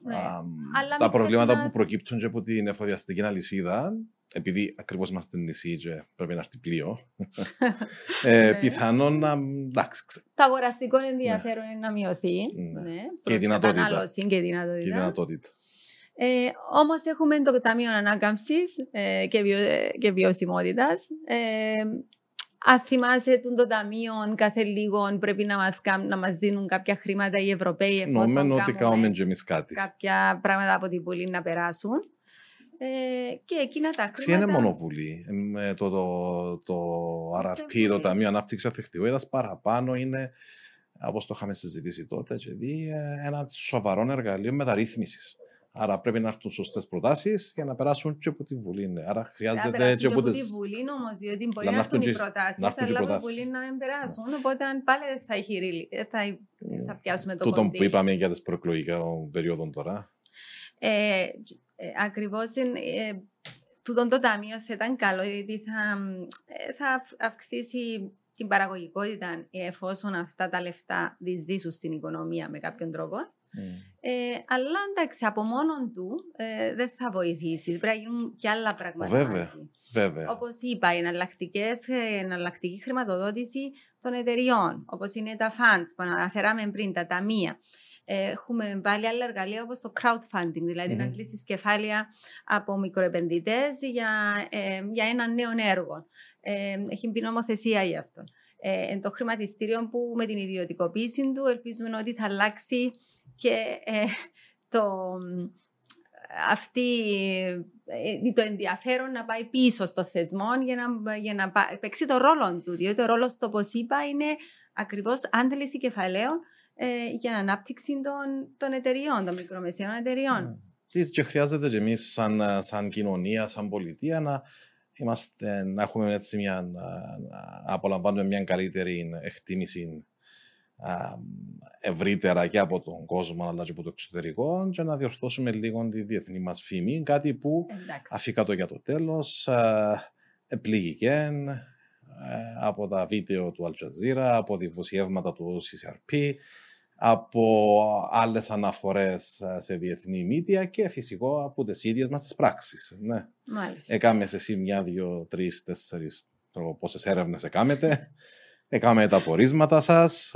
Ναι. τα προβλήματα που προκύπτουν και από την εφοδιαστική αλυσίδα, επειδή ακριβώς είμαστε νησί και πρέπει να έρθει πλοίο, [LAUGHS] ε, ναι. πιθανόν να. Εντάξει, το αγοραστικό ενδιαφέρον ναι. είναι να μειωθεί. Ναι. ναι και, η δυνατότητα. και η δυνατότητα. Και η δυνατότητα. Ε, Όμως έχουμε το Ταμείο Ανάκαμψης ε, και, βιο, και Βιωσιμότητα. Ε, αν θυμάσαι το ταμείο κάθε λίγο πρέπει να μας, να μας δίνουν κάποια χρήματα οι Ευρωπαίοι εφόσον ότι κάνουμε και εμείς κάτι. κάποια πράγματα από την Βουλή να περάσουν. Ε, και εκείνα τα χρήματα... είναι μόνο Βουλή. Ε, το, το, το RRP, το Ταμείο Ανάπτυξης Αθεκτικότητας, παραπάνω είναι, όπως το είχαμε συζητήσει τότε, δηλαδή, ένα σοβαρό εργαλείο μεταρρύθμισης. Άρα πρέπει να έρθουν σωστές προτάσεις για να περάσουν και από τη Βουλή. Ναι. Άρα χρειάζεται και από τη Βουλή όμως, διότι μπορεί να έρθουν οι προτάσεις, αλλά από τη Βουλή να μην περάσουν. Ναι. Οπότε αν πάλι δεν θα, έχει, θα, θα πιάσουμε το Τούτο που είπαμε για τις προεκλογικά περίοδο τώρα. Ε, ε, Ακριβώς. Ε, τούτο το ταμείο θα ήταν καλό, γιατί θα, ε, θα αυξήσει την παραγωγικότητα εφόσον αυτά τα λεφτά δυσδύσουν στην οικονομία με κάποιον τρόπο. Mm. Ε, αλλά εντάξει, από μόνο του ε, δεν θα βοηθήσει. Πρέπει να γίνουν και άλλα πράγματα. Βέβαια. Βέβαια. Όπως είπα, η εναλλακτική χρηματοδότηση των εταιριών, όπως είναι τα funds που αναφέραμε πριν, τα ταμεία. Έχουμε βάλει άλλα εργαλεία όπως το crowdfunding, δηλαδή mm-hmm. να κλείσεις κεφάλαια από μικροεπενδυτές για, ε, για ένα νέο έργο. Ε, έχει μπει νομοθεσία γι' αυτό. Ε, το χρηματιστήριο που με την ιδιωτικοποίηση του ελπίζουμε ότι θα αλλάξει και ε, το, αυτή, ε, το ενδιαφέρον να πάει πίσω στο θεσμό για να, για να παίξει το ρόλο του. Διότι ο ρόλος του, όπως είπα, είναι ακριβώς άντληση κεφαλαίων ε, για ανάπτυξη των, των εταιριών, των μικρομεσαίων εταιριών. Και, ναι. και χρειάζεται και εμείς, σαν, σαν κοινωνία, σαν πολιτεία, να είμαστε, να έχουμε έτσι μια, να, απολαμβάνουμε μια καλύτερη εκτίμηση ευρύτερα και από τον κόσμο αλλά και από το εξωτερικό και να διορθώσουμε λίγο τη διεθνή μας φήμη, κάτι που αφήκα το για το τέλος, επλήγηκε από τα βίντεο του Al από δημοσιεύματα του CCRP, από άλλες αναφορές σε διεθνή μύτια και φυσικό από τις ίδιες μας τις πράξεις. Ναι. Έκαμε εσύ μια, δύο, τρεις, τέσσερις πόσες έρευνες έκαμετε. Έκαμε τα πορίσματα σας.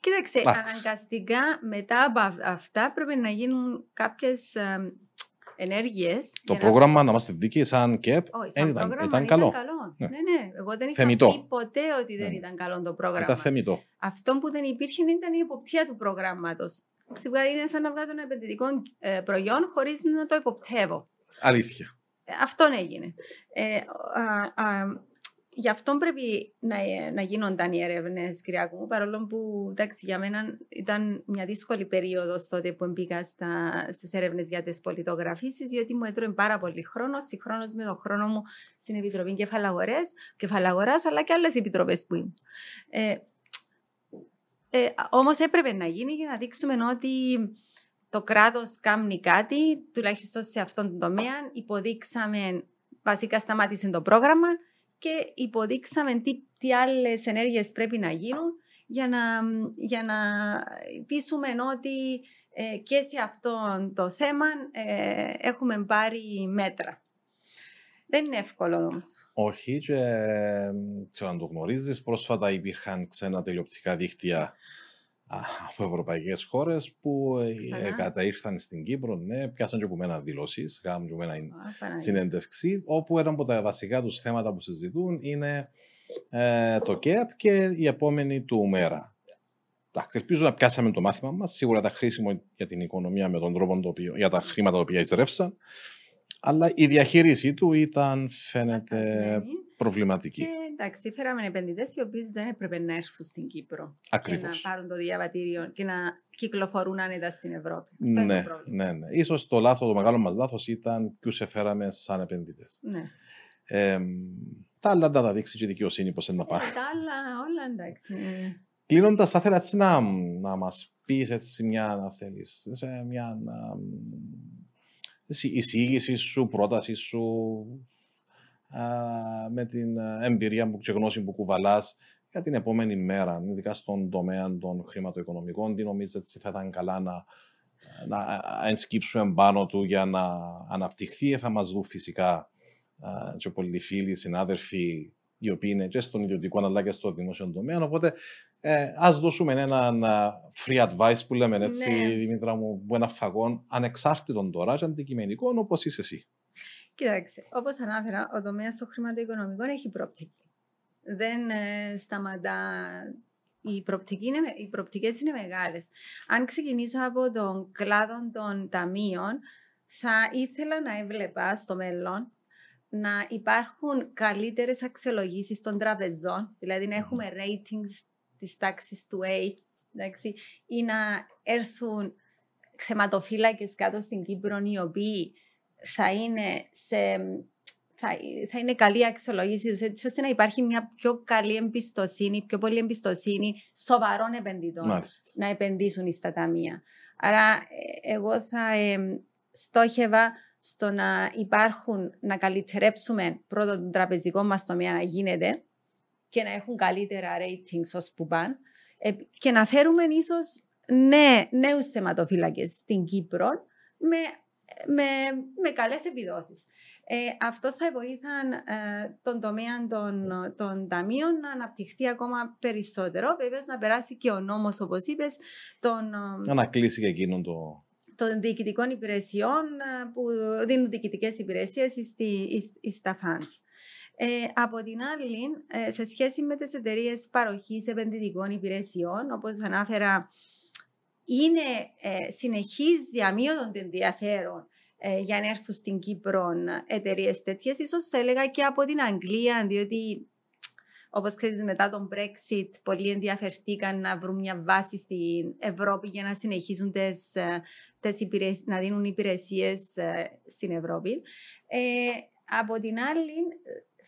Κοίταξε, αναγκαστικά μετά από αυτά πρέπει να γίνουν κάποιες ενέργειες. Το πρόγραμμα, να είμαστε δίκαιοι, σαν ΚΕΠ, ήταν, ήταν, ήταν, καλό. καλό. Ναι. ναι, ναι. Εγώ δεν είχα θεμητό. πει ποτέ ότι δεν ναι. ήταν καλό το πρόγραμμα. Ήταν θεμητό. Αυτό που δεν υπήρχε ήταν η υποπτία του προγράμματος. Είναι σαν να βγάζω ένα επενδυτικό ε, προϊόν χωρίς να το υποπτεύω. Αλήθεια. Αυτό έγινε. Ε, α, α, Γι' αυτό πρέπει να, να γίνονταν οι έρευνες, Κυριακού μου, παρόλο που εντάξει, για μένα ήταν μια δύσκολη περίοδος τότε που μπήκα στις έρευνες για τις πολιτογραφήσεις, διότι μου έτρωε πάρα πολύ χρόνος, συγχρόνως με τον χρόνο μου στην Επιτροπή Κεφαλαγοράς, αλλά και άλλες επιτροπές που ήμουν. Ε, ε, Όμως έπρεπε να γίνει για να δείξουμε ότι το κράτος κάνει κάτι, τουλάχιστον σε αυτόν τον τομέα. Υποδείξαμε, βασικά σταμάτησε το πρόγραμμα και υποδείξαμε τι, τι άλλες ενέργειες πρέπει να γίνουν για να, για να πείσουμε ότι ε, και σε αυτό το θέμα ε, έχουμε πάρει μέτρα. Δεν είναι εύκολο όμως. Όχι, και ξέρω αν το γνωρίζεις, πρόσφατα υπήρχαν ξένα τηλεοπτικά δίκτυα από ευρωπαϊκές χώρες που ε, καταήρθαν στην Κύπρο, ναι, πιάσαν και από μένα δηλώσεις, κάνουν και από μένα συνέντευξη, όπου ένα από τα βασικά τους θέματα που συζητούν είναι ε, το ΚΕΑΠ και η επόμενη του μέρα. Εντάξει, ελπίζω να πιάσαμε το μάθημα μας. Σίγουρα ήταν χρήσιμο για την οικονομία με τον τρόπο το οποίο, για τα χρήματα τα οποία εισρεύσαν. Αλλά η διαχείρισή του ήταν, φαίνεται, προβληματική. Και εντάξει, φέραμε επενδυτές οι οποίοι δεν έπρεπε να έρθουν στην Κύπρο Ακριβώς. και να πάρουν το διαβατήριο και να κυκλοφορούν άνετα στην Ευρώπη. Ναι, ναι, ναι, ναι. Ίσως το λάθος, το μεγάλο μας λάθος ήταν ποιους έφεραμε σαν επενδυτές. Ναι. Ε, τα άλλα θα τα δείξει και η δικαιοσύνη πώ είναι να πάει. Τα άλλα, όλα εντάξει. Ναι. Κλείνοντας, θα ήθελα έτσι να, να μας πεις έτσι μια, να θέλεις, σε μια να, εισήγηση σου, πρόταση σου, με την εμπειρία που και γνώση που κουβαλάς για την επόμενη μέρα, ειδικά στον τομέα των χρηματοοικονομικών. Τι νομίζετε ότι θα ήταν καλά να, να ενσκύψουμε πάνω του για να αναπτυχθεί. Θα μας δουν φυσικά και πολλοί φίλοι, συνάδελφοι, οι οποίοι είναι και στον ιδιωτικό αλλά και στο δημόσιο τομέα. Οπότε ε, ας δώσουμε έναν free advice που λέμε έτσι, ναι. Δημήτρα μου, που ένα φαγόν ανεξάρτητον τώρα και αντικειμενικό όπως είσαι εσύ. Κοιτάξτε, όπως ανάφερα, ο τομέας των χρηματοοικονομικών έχει προοπτική. Δεν ε, σταματά. Οι, είναι, οι προοπτικές είναι μεγάλες. Αν ξεκινήσω από τον κλάδο των ταμείων, θα ήθελα να έβλεπα στο μέλλον να υπάρχουν καλύτερες αξιολογήσεις των τραπεζών, δηλαδή να έχουμε ratings της τάξης του A, εντάξει, ή να έρθουν θεματοφύλακες κάτω στην Κύπρο οι οποίοι θα είναι σε θα, θα είναι καλή αξιολόγηση έτσι ώστε να υπάρχει μια πιο καλή εμπιστοσύνη, πιο πολύ εμπιστοσύνη σοβαρών επενδυτών να επενδύσουν στα ταμεία. Άρα ε, εγώ θα ε, στόχευα στο να υπάρχουν, να καλυτερέψουμε πρώτον τον τραπεζικό μας τομέα να γίνεται και να έχουν καλύτερα ratings ως που πάνε ε, και να φέρουμε ίσως ναι, νέους θεματοφύλακες στην Κύπρο με με, με καλές επιδόσεις. Ε, αυτό θα βοήθαν ε, τον τομέα των, των ταμείων να αναπτυχθεί ακόμα περισσότερο. Βέβαια, να περάσει και ο νόμος, όπως είπες, τον, ε, να κλείσει και εκείνον το... των διοικητικών υπηρεσιών ε, που δίνουν διοικητικές υπηρεσίες στα funds. Ε, από την άλλη, σε σχέση με τις εταιρείες παροχής επενδυτικών υπηρεσιών, όπως ανάφερα, είναι ε, συνεχίζει αμύωτον ενδιαφέρον ε, για να έρθουν στην Κύπρο εταιρείες τέτοιες. σω θα έλεγα και από την Αγγλία, διότι όπως ξέρεις, μετά τον Brexit, πολλοί ενδιαφερθήκαν να βρουν μια βάση στην Ευρώπη για να συνεχίσουν τις, ε, τις να δίνουν υπηρεσίες ε, στην Ευρώπη. Ε, από την άλλη,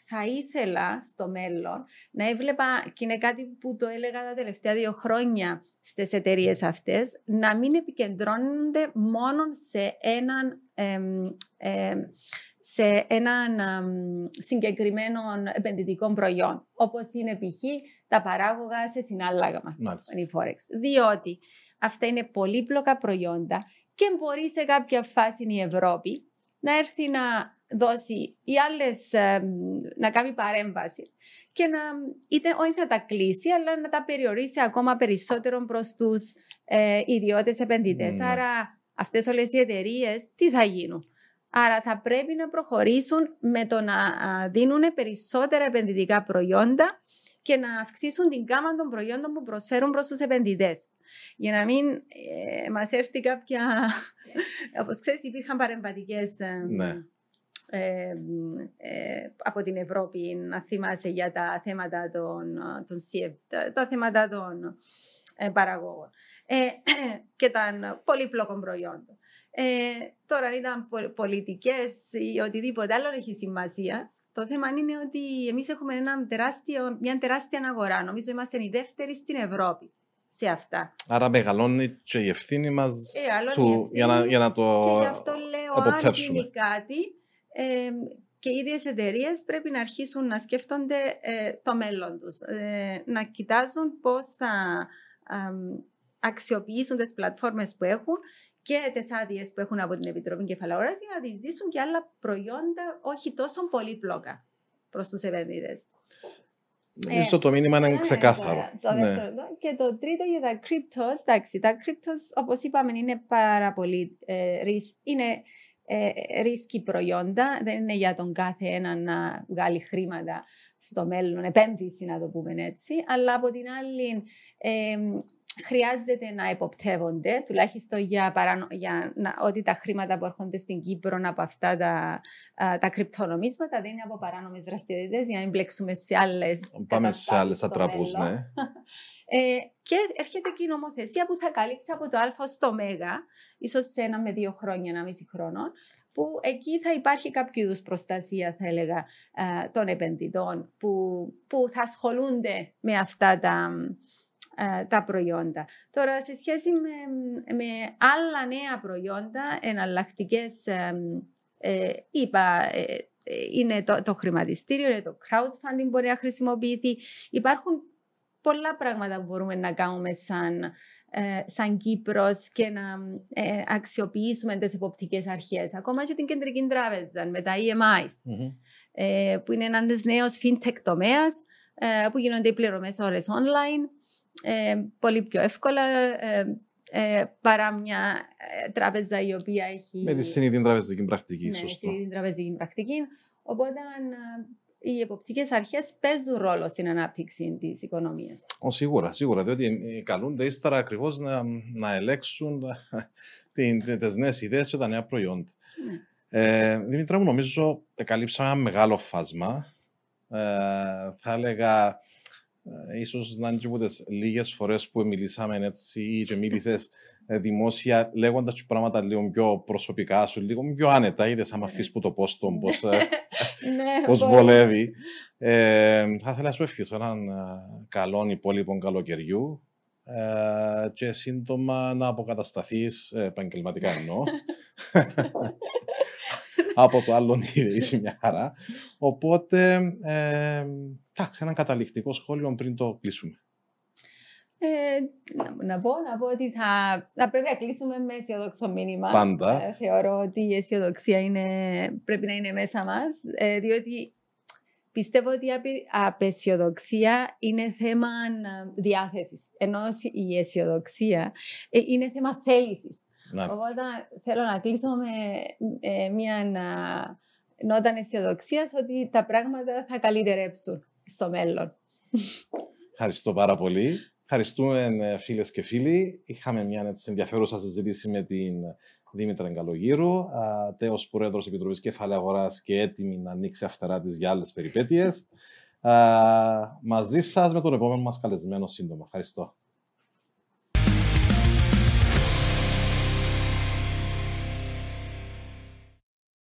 θα ήθελα στο μέλλον να έβλεπα, και είναι κάτι που το έλεγα τα τελευταία δύο χρόνια στις εταιρείες αυτές, να μην επικεντρώνονται μόνο σε έναν, σε έναν συγκεκριμένο επενδυτικό προϊόν, όπως είναι π.χ. τα παράγωγα σε συνάλλαγμα, η Forex. Διότι αυτά είναι πολύπλοκα προϊόντα και μπορεί σε κάποια φάση η Ευρώπη να έρθει να δώσει ή άλλες να κάνει παρέμβαση και να είτε όχι να τα κλείσει, αλλά να τα περιορίσει ακόμα περισσότερο προς τους ε, ιδιώτες επενδυτές. Ναι. Άρα, αυτές όλες οι εταιρείες τι θα γίνουν; Άρα θα πρέπει να προχωρήσουν με το να δίνουν περισσότερα επενδυτικά προϊόντα και να αυξήσουν την γάμα των προϊόντων που προσφέρουν προς τους επενδυτές. Για να μην ε, μας έρθει κάποια... Όπως ξέρεις υπήρχαν παρεμβατικές ε, ναι. Ε, από την Ευρώπη να θυμάσαι για τα θέματα των, των τα, θέματα των ε, παραγωγών [CLEARS THROAT] και των πολύπλοκων προϊόντων. τώρα αν ήταν πολιτικές ή οτιδήποτε άλλο έχει σημασία. Το θέμα είναι ότι εμείς έχουμε ένα τεράστιο, μια τεράστια αγορά. Νομίζω είμαστε οι δεύτεροι στην Ευρώπη σε αυτά. Άρα μεγαλώνει και η ευθύνη μας για, να, για να το Και γι' αυτό λέω, αν γίνει κάτι, ε, και οι ίδιες εταιρείες πρέπει να αρχίσουν να σκέφτονται ε, το μέλλον τους. Ε, να κοιτάζουν πώς θα αξιοποιήσουν τις πλατφόρμες που έχουν και τις άδειες που έχουν από την Επιτροπή Κεφαλαγοράς για να τη ζήσουν και άλλα προϊόντα όχι τόσο πολύπλοκα προς τους επενδυτές. Νομίζω ε, το μήνυμα είναι ναι, ξεκάθαρο. Το ναι. Και το τρίτο για τα cryptos. Εντάξει, τα cryptos, όπως είπαμε, είναι πάρα πολύ ε, είναι ε, ρίσκη προϊόντα. Δεν είναι για τον κάθε ένα να βγάλει χρήματα στο μέλλον, επένδυση να το πούμε έτσι. Αλλά από την άλλη, ε, χρειάζεται να υποπτεύονται, τουλάχιστον για, παρανο... για να... ότι τα χρήματα που έρχονται στην Κύπρο από αυτά τα, τα κρυπτονομίσματα δεν είναι από παράνομες δραστηριότητες για να μην μπλέξουμε σε άλλες. Πάμε σε άλλες ατραπού, ναι. [LAUGHS] Ε, και έρχεται και η νομοθεσία που θα καλύψει από το Α στο Μ, ίσως σε ένα με δύο χρόνια, ένα μισή χρόνο, που εκεί θα υπάρχει κάποιο είδους προστασία, θα έλεγα, των επενδυτών που, που θα ασχολούνται με αυτά τα, ε, τα προϊόντα. Τώρα, σε σχέση με, με άλλα νέα προϊόντα, εναλλακτικές, ε, ε, είπα, ε, είναι το, το χρηματιστήριο, είναι το crowdfunding μπορεί να χρησιμοποιηθεί. Υπάρχουν πολλά πράγματα που μπορούμε να κάνουμε σαν, σαν Κύπρος και να αξιοποιήσουμε τις εποπτικές αρχές. Ακόμα και την Κεντρική Τράπεζα με τα EMIs, που είναι ένας νέος fintech τομέας που γίνονται οι πληρωμές ώρες online ε, πολύ πιο εύκολα ε, ε, παρά μια ε, τράπεζα η οποία έχει... Με τη συνήθινη τραπεζική πρακτική, ναι, σωστό. τη συνήθινη τραπεζική πρακτική. Οπότε οι εποπτικές αρχές παίζουν ρόλο στην ανάπτυξη της οικονομίας. Σίγουρα, σίγουρα. Διότι καλούνται ύστερα ακριβώς να, να ελέγξουν τις νέες ιδέες και τα νέα προϊόντα. Ναι. Ε, Δημήτρα μου, νομίζω καλύψαμε ένα μεγάλο φάσμα. Ε, θα έλεγα ε, ίσως να είναι και από τις λίγες φορές που μιλήσαμε έτσι ή και μίλησες ε, δημόσια λέγοντας και πράγματα λίγο πιο προσωπικά σου, λίγο πιο άνετα, είδες άμα αφήσεις που το πώς τον, πώς, ε, [LAUGHS] ναι, πώς βολεύει. Ε, θα ήθελα να σου ευχηθώ έναν καλό υπόλοιπο καλοκαιριού ε, και σύντομα να αποκατασταθείς επαγγελματικά εννοώ. [LAUGHS] [LAUGHS] από το άλλο είσαι μια χαρά. Οπότε, ε, εντάξει, ένα καταληκτικό σχόλιο πριν το κλείσουμε. Ε, να, να, πω, να πω ότι θα, θα πρέπει να κλείσουμε με αισιοδόξο μήνυμα. Πάντα. Ε, θεωρώ ότι η αισιοδοξία είναι, πρέπει να είναι μέσα μας, ε, διότι πιστεύω ότι η απεσιοδοξία είναι θέμα διάθεσης, ενώ η αισιοδοξία ε, είναι θέμα θέλησης. Οπότε θέλω να κλείσω με ε, μια νότα αισιοδοξίας ότι τα πράγματα θα καλυτερέψουν στο μέλλον. Ευχαριστώ πάρα πολύ. Ευχαριστούμε ε, φίλες και φίλοι. Είχαμε μια έτσι, ενδιαφέρουσα συζήτηση με την Δήμητρα Εγκαλογύρου, τέος πρόεδρος Επιτροπής Κεφαλαίου Αγοράς και έτοιμη να ανοίξει αυτερά της για άλλες περιπέτειες. μαζί σας με τον επόμενο μας καλεσμένο σύντομα. Ευχαριστώ.